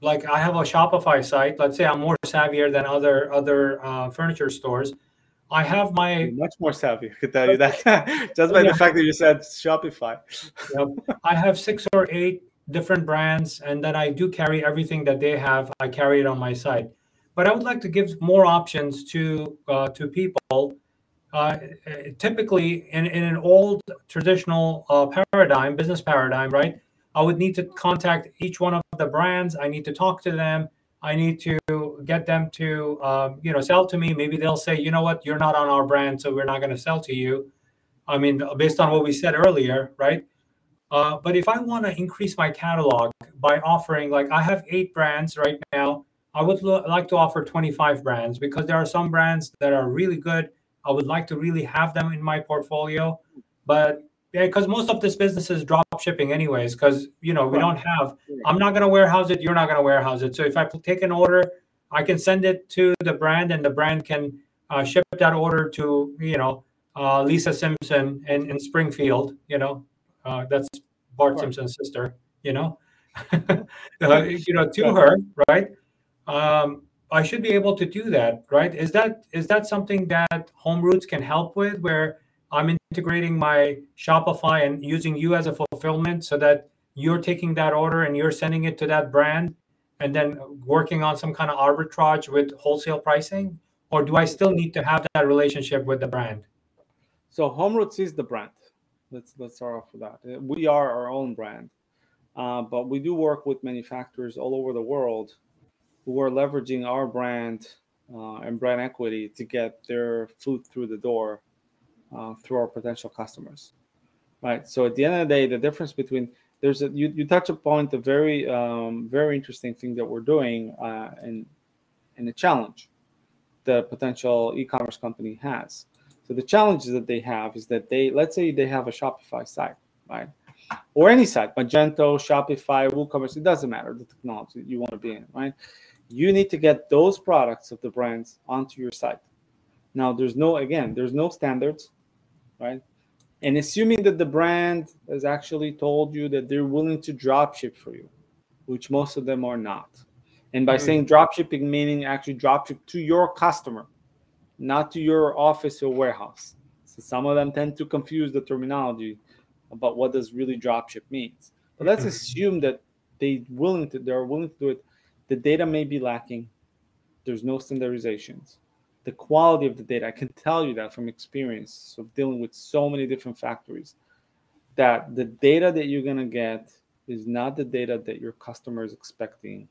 S1: like I have a Shopify site. Let's say I'm more savvier than other other uh, furniture stores. I have my
S2: much more savvy. I could tell you that just by yeah. the fact that you said Shopify.
S1: yep. I have six or eight different brands, and then I do carry everything that they have. I carry it on my site, but I would like to give more options to uh, to people uh, typically in, in an old traditional uh, paradigm, business paradigm, right? I would need to contact each one of the brands. I need to talk to them. I need to get them to, um, you know, sell to me. Maybe they'll say, you know what, you're not on our brand, so we're not going to sell to you. I mean, based on what we said earlier, right? Uh, but if I want to increase my catalog by offering, like I have eight brands right now, I would lo- like to offer 25 brands because there are some brands that are really good I would like to really have them in my portfolio, but yeah, because most of this business is drop shipping anyways. Because you know we don't have. I'm not gonna warehouse it. You're not gonna warehouse it. So if I take an order, I can send it to the brand, and the brand can uh, ship that order to you know uh, Lisa Simpson in, in Springfield. You know, uh, that's Bart right. Simpson's sister. You know, uh, you know to her, right? Um, I should be able to do that, right? Is that is that something that Home Roots can help with, where I'm integrating my Shopify and using you as a fulfillment, so that you're taking that order and you're sending it to that brand, and then working on some kind of arbitrage with wholesale pricing, or do I still need to have that relationship with the brand?
S2: So Home Roots is the brand. Let's let's start off with that. We are our own brand, uh, but we do work with manufacturers all over the world who are leveraging our brand uh, and brand equity to get their food through the door uh, through our potential customers right so at the end of the day the difference between there's a you, you touch upon the very um, very interesting thing that we're doing uh, and and the challenge the potential e-commerce company has so the challenges that they have is that they let's say they have a shopify site right or any site magento shopify woocommerce it doesn't matter the technology you want to be in right you need to get those products of the brands onto your site. Now, there's no, again, there's no standards, right? And assuming that the brand has actually told you that they're willing to drop ship for you, which most of them are not. And by mm-hmm. saying drop shipping, meaning actually drop ship to your customer, not to your office or warehouse. So some of them tend to confuse the terminology about what does really drop ship means. But let's assume that they willing to they're willing to do it the data may be lacking. There's no standardizations. The quality of the data, I can tell you that from experience of dealing with so many different factories, that the data that you're going to get is not the data that your customer is expecting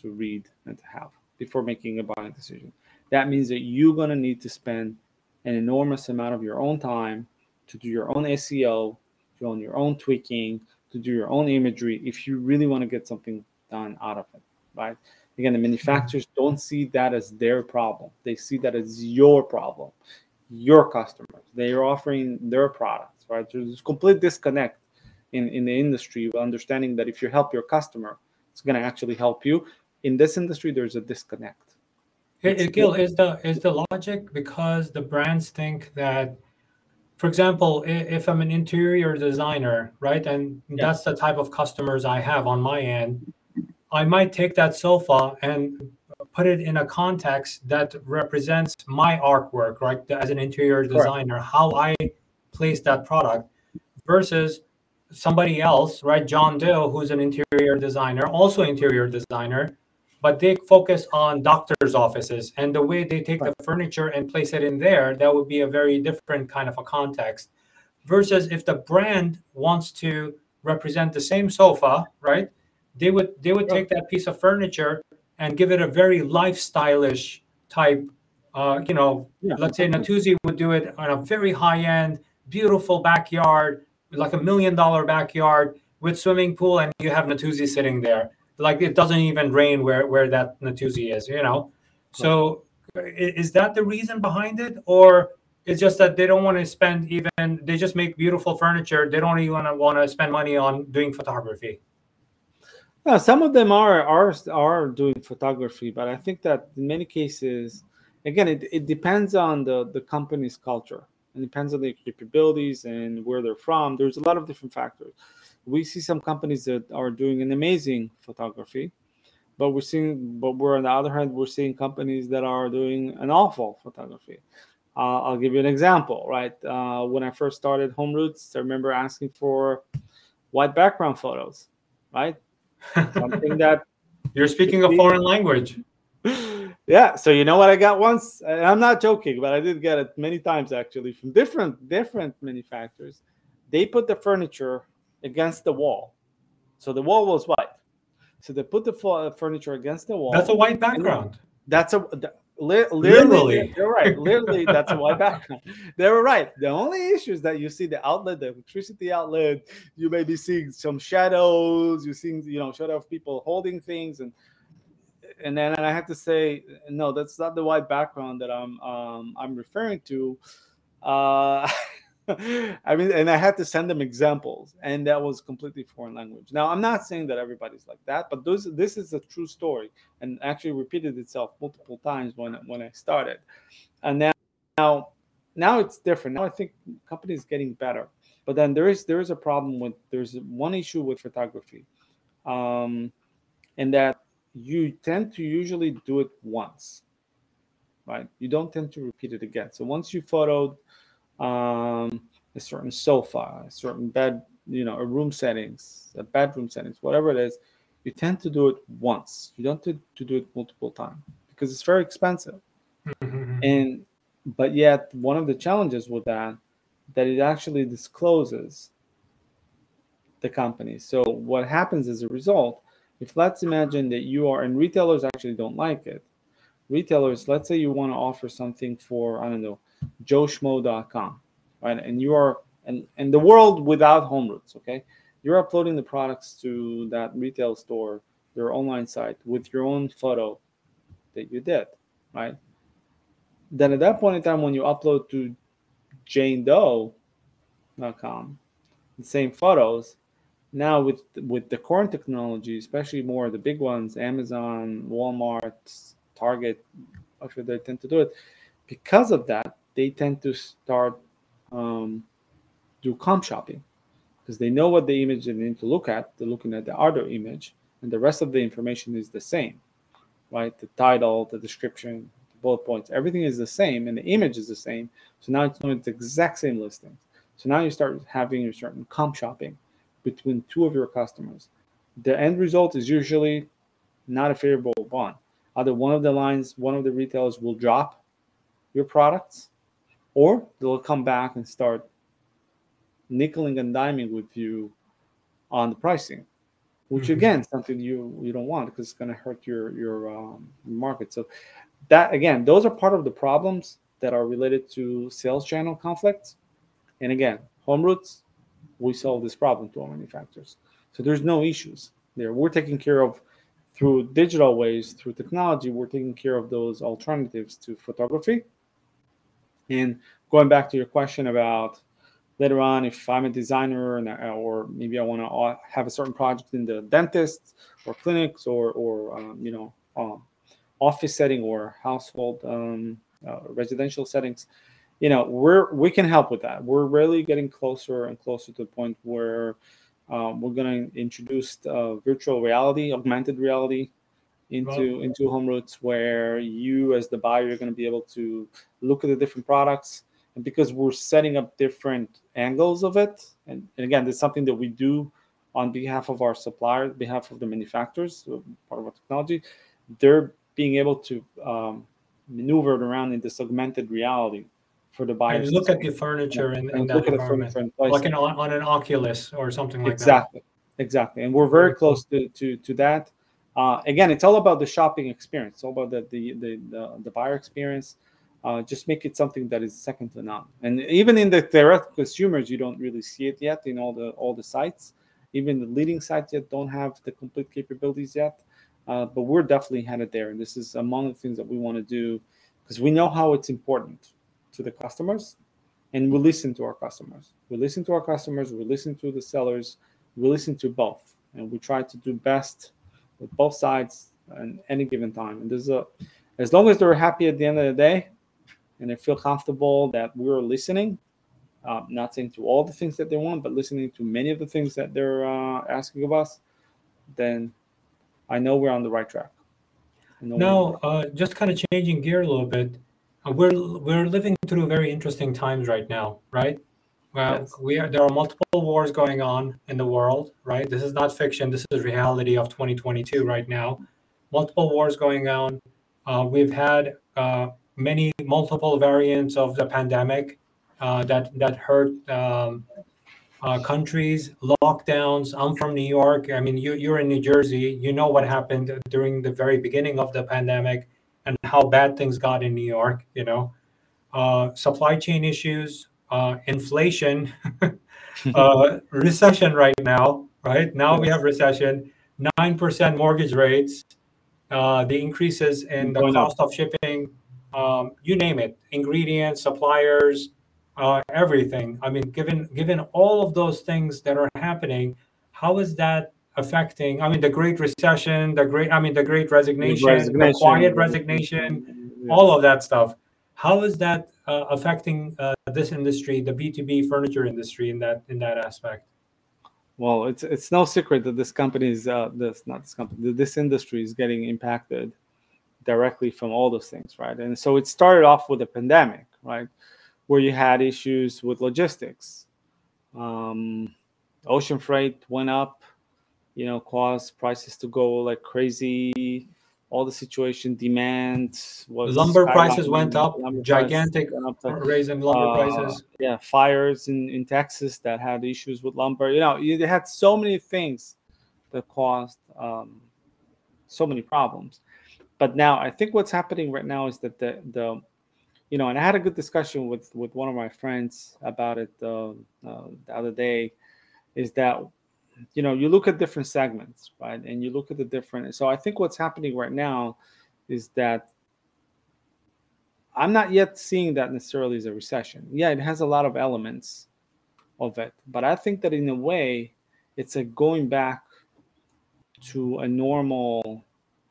S2: to read and to have before making a buying decision. That means that you're going to need to spend an enormous amount of your own time to do your own SEO, to own your own tweaking, to do your own imagery if you really want to get something done out of it right? Again, the manufacturers don't see that as their problem. They see that as your problem, your customers. They are offering their products, right? There's a complete disconnect in, in the industry, understanding that if you help your customer, it's going to actually help you. In this industry, there's a disconnect.
S1: Hey, Gil, is the is the logic because the brands think that for example, if I'm an interior designer, right, and yeah. that's the type of customers I have on my end, I might take that sofa and put it in a context that represents my artwork, right? As an interior designer, Correct. how I place that product versus somebody else, right? John Doe, who's an interior designer, also interior designer, but they focus on doctors' offices and the way they take right. the furniture and place it in there, that would be a very different kind of a context. Versus if the brand wants to represent the same sofa, right? they would they would take that piece of furniture and give it a very lifestyleish type uh, you know yeah. let's say Natuzzi would do it on a very high end beautiful backyard like a million dollar backyard with swimming pool and you have Natuzzi sitting there like it doesn't even rain where where that Natuzzi is, you know. So is that the reason behind it, or it's just that they don't want to spend even? They just make beautiful furniture. They don't even want to spend money on doing photography.
S2: No, some of them are are are doing photography, but I think that in many cases, again, it, it depends on the the company's culture. It depends on their capabilities and where they're from. There's a lot of different factors. We see some companies that are doing an amazing photography, but we're seeing, but we're on the other hand, we're seeing companies that are doing an awful photography. Uh, I'll give you an example, right? Uh, when I first started Home Roots, I remember asking for white background photos, right? Something that
S1: you're speaking a foreign language
S2: yeah so you know what i got once i'm not joking but i did get it many times actually from different different manufacturers they put the furniture against the wall. So the wall was white. So they put the furniture against the wall.
S1: That's a white background.
S2: that's a li- literally, you're right. Literally that's a white background. They were right. The only issue is that you see the outlet the electricity outlet. You may be seeing some shadows. You're seeing you know shadow of people holding things. And and then I have to say, no, that's not the white background that I'm um, I'm referring to. Uh, I mean, and I had to send them examples, and that was completely foreign language. Now, I'm not saying that everybody's like that, but those this is a true story, and actually repeated itself multiple times when when I started, and now now now it's different. Now I think companies getting better, but then there is there is a problem with there's one issue with photography, um, and that you tend to usually do it once, right? You don't tend to repeat it again. So once you photoed um, a certain sofa, a certain bed, you know, a room settings, a bedroom settings, whatever it is, you tend to do it once. You don't to, to do it multiple times because it's very expensive. Mm-hmm. And but yet one of the challenges with that that it actually discloses the company. So what happens as a result if let's imagine that you are and retailers actually don't like it retailers let's say you want to offer something for i don't know joeschmo.com right? And you are and and the world without home roots okay? You're uploading the products to that retail store your online site with your own photo that you did right? Then at that point in time when you upload to janedoe.com the same photos now with with the current technology, especially more the big ones, Amazon, Walmart, Target, actually they tend to do it. Because of that, they tend to start um, do comp shopping because they know what the image they need to look at. They're looking at the other image, and the rest of the information is the same, right? The title, the description, the bullet points, everything is the same, and the image is the same. So now it's the exact same listing. So now you start having your certain comp shopping between two of your customers. The end result is usually not a favorable one. Either one of the lines, one of the retailers will drop your products, or they'll come back and start nickeling and diming with you on the pricing, which mm-hmm. again something you you don't want because it's going to hurt your your um, market. So that again, those are part of the problems that are related to sales channel conflicts. And again, home roots we solve this problem to our manufacturers. So there's no issues there. We're taking care of through digital ways, through technology, we're taking care of those alternatives to photography. And going back to your question about later on, if I'm a designer and or maybe I want to have a certain project in the dentist or clinics or or um, you know um, office setting or household um, uh, residential settings, you know we're we can help with that. We're really getting closer and closer to the point where um, we're going to introduce uh, virtual reality augmented reality into into home roots where you as the buyer you're going to be able to look at the different products and because we're setting up different angles of it and, and again it's something that we do on behalf of our suppliers behalf of the manufacturers so part of our technology they're being able to um, maneuver it around in this augmented reality for the buyers.
S1: And look at the furniture in, in that environment, like an, on an Oculus or something like
S2: exactly. that. Exactly, exactly, and we're very, close to to to that. Uh, again, it's all about the shopping experience. It's all about the the the, the, the buyer experience. Uh, just make it something that is second to none. And even in the direct consumers, you don't really see it yet in all the all the sites. Even the leading sites yet don't have the complete capabilities yet. Uh, but we're definitely headed there. And this is among the things that we want to do because we know how it's important to the customers and we listen to our customers. We listen to our customers, we listen to the sellers, we listen to both. And we try to do best with both sides at any given time. And there's a as long as they're happy at the end of the day and they feel comfortable that we're listening, uh, not saying to all the things that they want, but listening to many of the things that they're uh, asking of us, then I know we're on the right track.
S1: Now, uh, just kind of changing gear a little bit, uh, we're we're living through very interesting times right now, right? Well, yes. we are, there are multiple wars going on in the world, right? This is not fiction. This is reality of 2022 right now. Multiple wars going on. Uh, we've had uh, many multiple variants of the pandemic uh, that that hurt um, uh, countries, lockdowns. I'm from New York. I mean, you, you're in New Jersey. You know what happened during the very beginning of the pandemic and how bad things got in New York, you know. Uh, supply chain issues, uh, inflation, uh, recession right now, right? Now we have recession, 9% mortgage rates, uh, the increases in the cost of shipping, um, you name it, ingredients, suppliers, uh, everything. I mean, given given all of those things that are happening, how is that affecting? I mean, the Great Recession, the great, I mean, the Great Resignation, resignation. the Quiet Resignation, yes. all of that stuff. How is that uh, affecting uh, this industry, the B two B furniture industry, in that in that aspect?
S2: Well, it's it's no secret that this company is uh, this not this company, this industry is getting impacted directly from all those things, right? And so it started off with a pandemic, right? where you had issues with logistics. Um, ocean freight went up, you know, caused prices to go like crazy. All the situation, demand was
S1: lumber prices went up, gigantic up raise lumber uh, prices.
S2: Yeah, fires in, in Texas that had issues with lumber. You know, they had so many things that caused um, so many problems. But now I think what's happening right now is that the the you know, and I had a good discussion with with one of my friends about it uh, uh, the other day. Is that you know you look at different segments, right, and you look at the different. So I think what's happening right now is that I'm not yet seeing that necessarily as a recession. Yeah, it has a lot of elements of it, but I think that in a way, it's a going back to a normal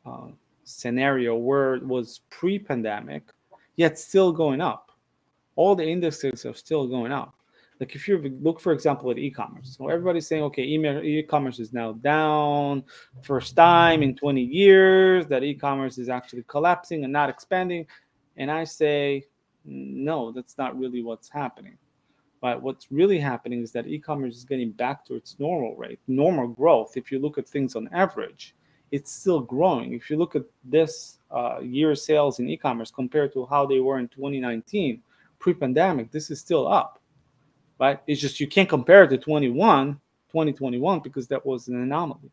S2: uh, scenario where it was pre-pandemic yet still going up. All the indexes are still going up. Like if you look, for example, at e-commerce, so everybody's saying, okay, e-commerce is now down. First time in 20 years that e-commerce is actually collapsing and not expanding. And I say, no, that's not really what's happening. But what's really happening is that e-commerce is getting back to its normal rate, normal growth. If you look at things on average, it's still growing. If you look at this uh, year sales in e-commerce compared to how they were in 2019, pre-pandemic, this is still up, right? It's just you can't compare it to 21, 2021 because that was an anomaly,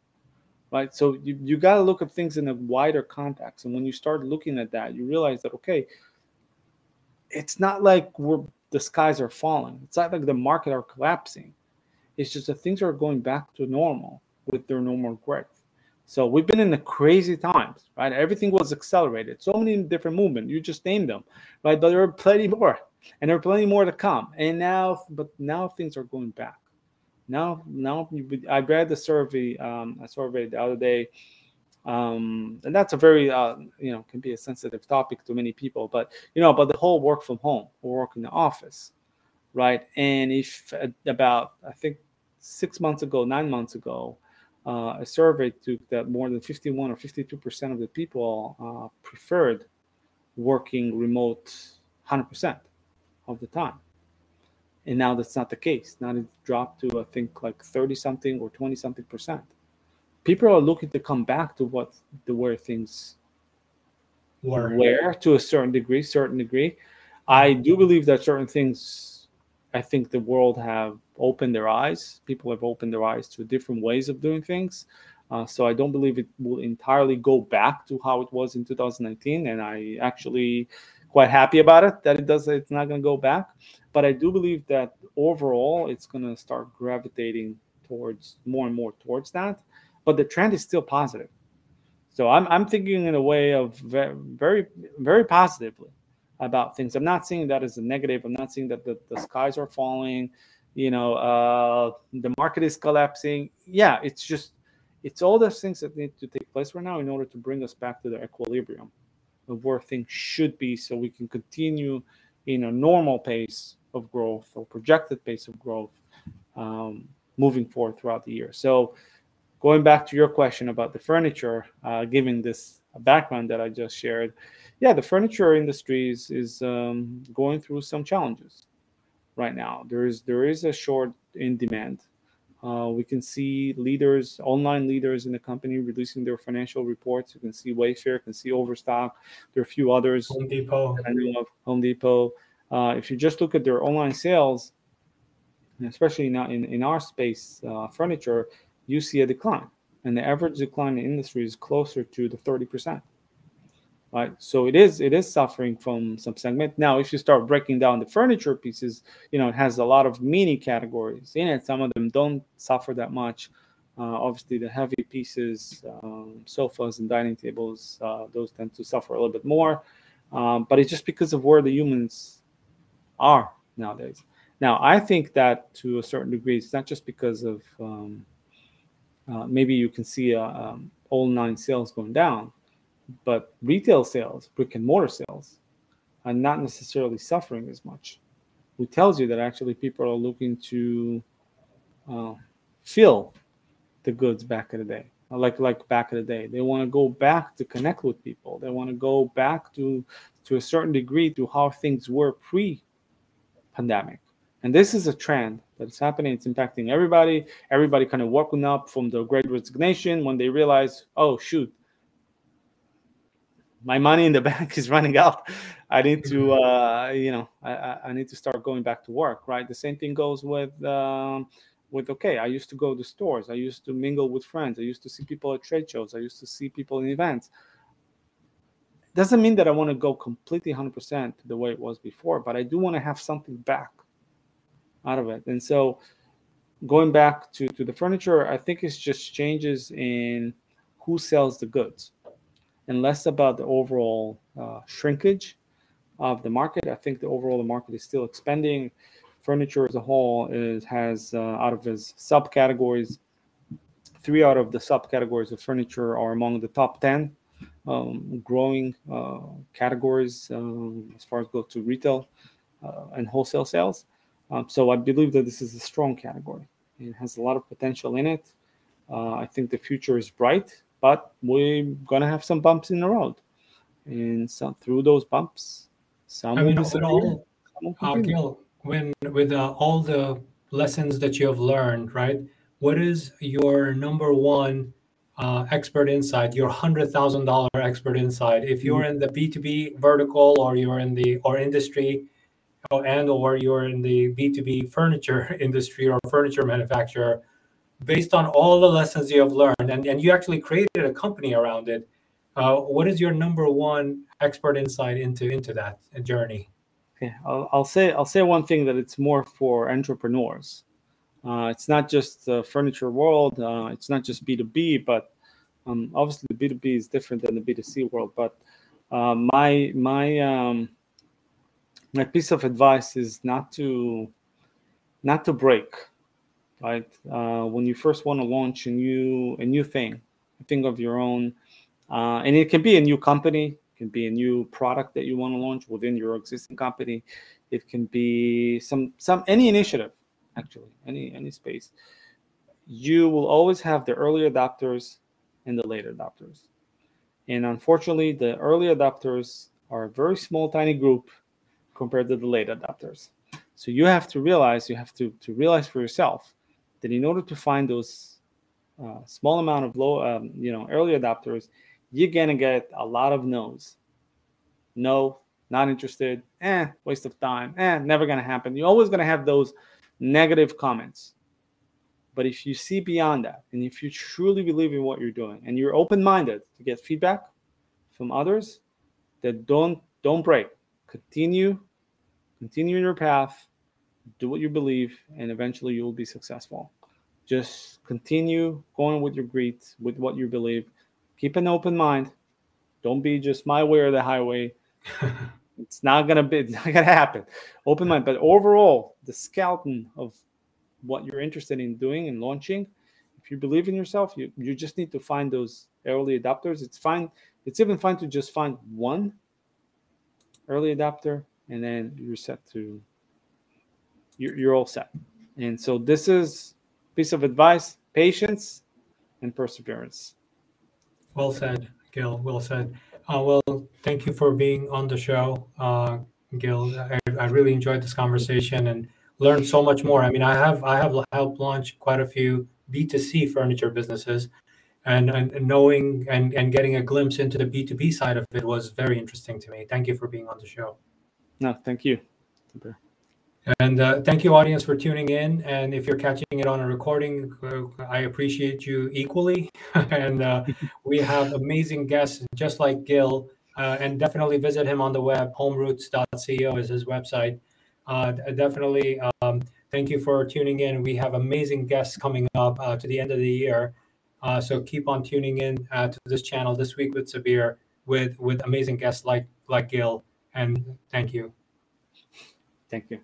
S2: right? So you, you got to look at things in a wider context. And when you start looking at that, you realize that, okay, it's not like we're the skies are falling. It's not like the market are collapsing. It's just that things are going back to normal with their normal growth. So we've been in the crazy times, right? Everything was accelerated. So many different movements. You just named them, right? But there are plenty more, and there are plenty more to come. And now, but now things are going back. Now, now I read the survey, um, a survey the other day, um, and that's a very, uh, you know, can be a sensitive topic to many people. But you know, about the whole work from home or work in the office, right? And if uh, about, I think six months ago, nine months ago, uh, a survey took that more than 51 or 52 percent of the people uh, preferred working remote 100 percent of the time. And now that's not the case. Now it's dropped to i think like 30 something or 20 something percent. People are looking to come back to what the where things were. where to a certain degree certain degree. I do believe that certain things i think the world have opened their eyes. People have opened their eyes to different ways of doing things. Uh, so I don't believe it will entirely go back to how it was in 2019, and I actually quite happy about it that it does. It's not going to go back, but I do believe that overall it's going to start gravitating towards more and more towards that, but the trend is still positive. So I'm I'm thinking in a way of very very very positively about things. I'm not seeing that as a negative. I'm not seeing that the, the skies are falling. You know, uh, the market is collapsing. Yeah, it's just it's all those things that need to take place right now in order to bring us back to the equilibrium of where things should be, so we can continue in a normal pace of growth or projected pace of growth um, moving forward throughout the year. So, going back to your question about the furniture, uh, given this background that I just shared, yeah, the furniture industry is, is um, going through some challenges right now. There is there is a short in demand. Uh, we can see leaders, online leaders in the company releasing their financial reports. You can see Wayfair, you can see Overstock. There are a few others.
S1: Home Depot.
S2: I know of Home Depot. Uh, if you just look at their online sales, especially now in, in our space, uh, furniture, you see a decline. And the average decline in the industry is closer to the 30%. Right. So it is it is suffering from some segment. Now, if you start breaking down the furniture pieces, you know, it has a lot of mini categories in it. Some of them don't suffer that much. Uh, obviously, the heavy pieces, um, sofas and dining tables, uh, those tend to suffer a little bit more. Um, but it's just because of where the humans are nowadays. Now, I think that to a certain degree, it's not just because of um, uh, maybe you can see a, um, online sales going down, but retail sales, brick and mortar sales, are not necessarily suffering as much. Who tells you that actually people are looking to uh, feel the goods back in the day, like like back in the day. They want to go back to connect with people. They want to go back to to a certain degree to how things were pre-pandemic. And this is a trend that's happening. It's impacting everybody. Everybody kind of woken up from the great resignation when they realize, oh shoot, my money in the bank is running out. I need to, mm-hmm. uh, you know, I, I need to start going back to work, right? The same thing goes with, um, with okay, I used to go to stores. I used to mingle with friends. I used to see people at trade shows. I used to see people in events. Doesn't mean that I want to go completely 100% the way it was before, but I do want to have something back out of it. And so, going back to to the furniture, I think it's just changes in who sells the goods and less about the overall uh, shrinkage of the market. I think the overall the market is still expanding. Furniture as a whole is has uh, out of its subcategories, three out of the subcategories of furniture are among the top ten um, growing uh, categories um, as far as go to retail uh, and wholesale sales. Um, so I believe that this is a strong category. It has a lot of potential in it. Uh, I think the future is bright but we're gonna have some bumps in the road, and some through those bumps, some I mean, will
S1: all, uh, Gil, when with uh, all the lessons that you have learned, right? What is your number one uh, expert insight? Your hundred thousand dollar expert insight? If you're in the B two B vertical, or you're in the or industry, or, and or you're in the B two B furniture industry or furniture manufacturer based on all the lessons you have learned, and, and you actually created a company around it. Uh, what is your number one expert insight into into that journey?
S2: Okay, I'll, I'll say I'll say one thing that it's more for entrepreneurs. Uh, it's not just the furniture world. Uh, it's not just B two B, but um, obviously the B two B is different than the B two C world. But uh, my my um, my piece of advice is not to not to break right? Uh, when you first want to launch a new a new thing, think of your own, uh, and it can be a new company, can be a new product that you want to launch within your existing company. It can be some some any initiative, actually, any any space. You will always have the early adopters and the late adopters, and unfortunately, the early adopters are a very small, tiny group compared to the late adopters. So you have to realize, you have to, to realize for yourself that in order to find those uh, small amount of low, um, you know, early adopters, you're gonna get a lot of no's. No, not interested. Eh, waste of time. Eh, never gonna happen. You're always gonna have those negative comments. But if you see beyond that, and if you truly believe in what you're doing, and you're open-minded to get feedback from others, that don't don't break. Continue, continue in your path, do what you believe, and eventually you will be successful. Just continue going with your greed, with what you believe. Keep an open mind. Don't be just my way or the highway. it's not gonna be it's not gonna happen. Open mind. But overall, the skeleton of what you're interested in doing and launching, if you believe in yourself, you, you just need to find those early adopters. It's fine. It's even fine to just find one early adopter and then you're set to you're, you're all set. And so this is piece of advice, patience and perseverance.
S1: Well said, Gil. Well said. Uh, well, thank you for being on the show, uh, Gil. I, I really enjoyed this conversation and learned so much more. I mean, I have I have helped launch quite a few B2C furniture businesses, and, and knowing and, and getting a glimpse into the B2B side of it was very interesting to me. Thank you for being on the show.
S2: No, thank you.
S1: And uh, thank you, audience, for tuning in. And if you're catching it on a recording, uh, I appreciate you equally. and uh, we have amazing guests just like Gil. Uh, and definitely visit him on the web. Homeroots.co is his website. Uh, definitely um, thank you for tuning in. We have amazing guests coming up to the end of the year. so keep on tuning in to this channel this week with Sabir with with amazing guests like like Gil. And thank you.
S2: Thank you.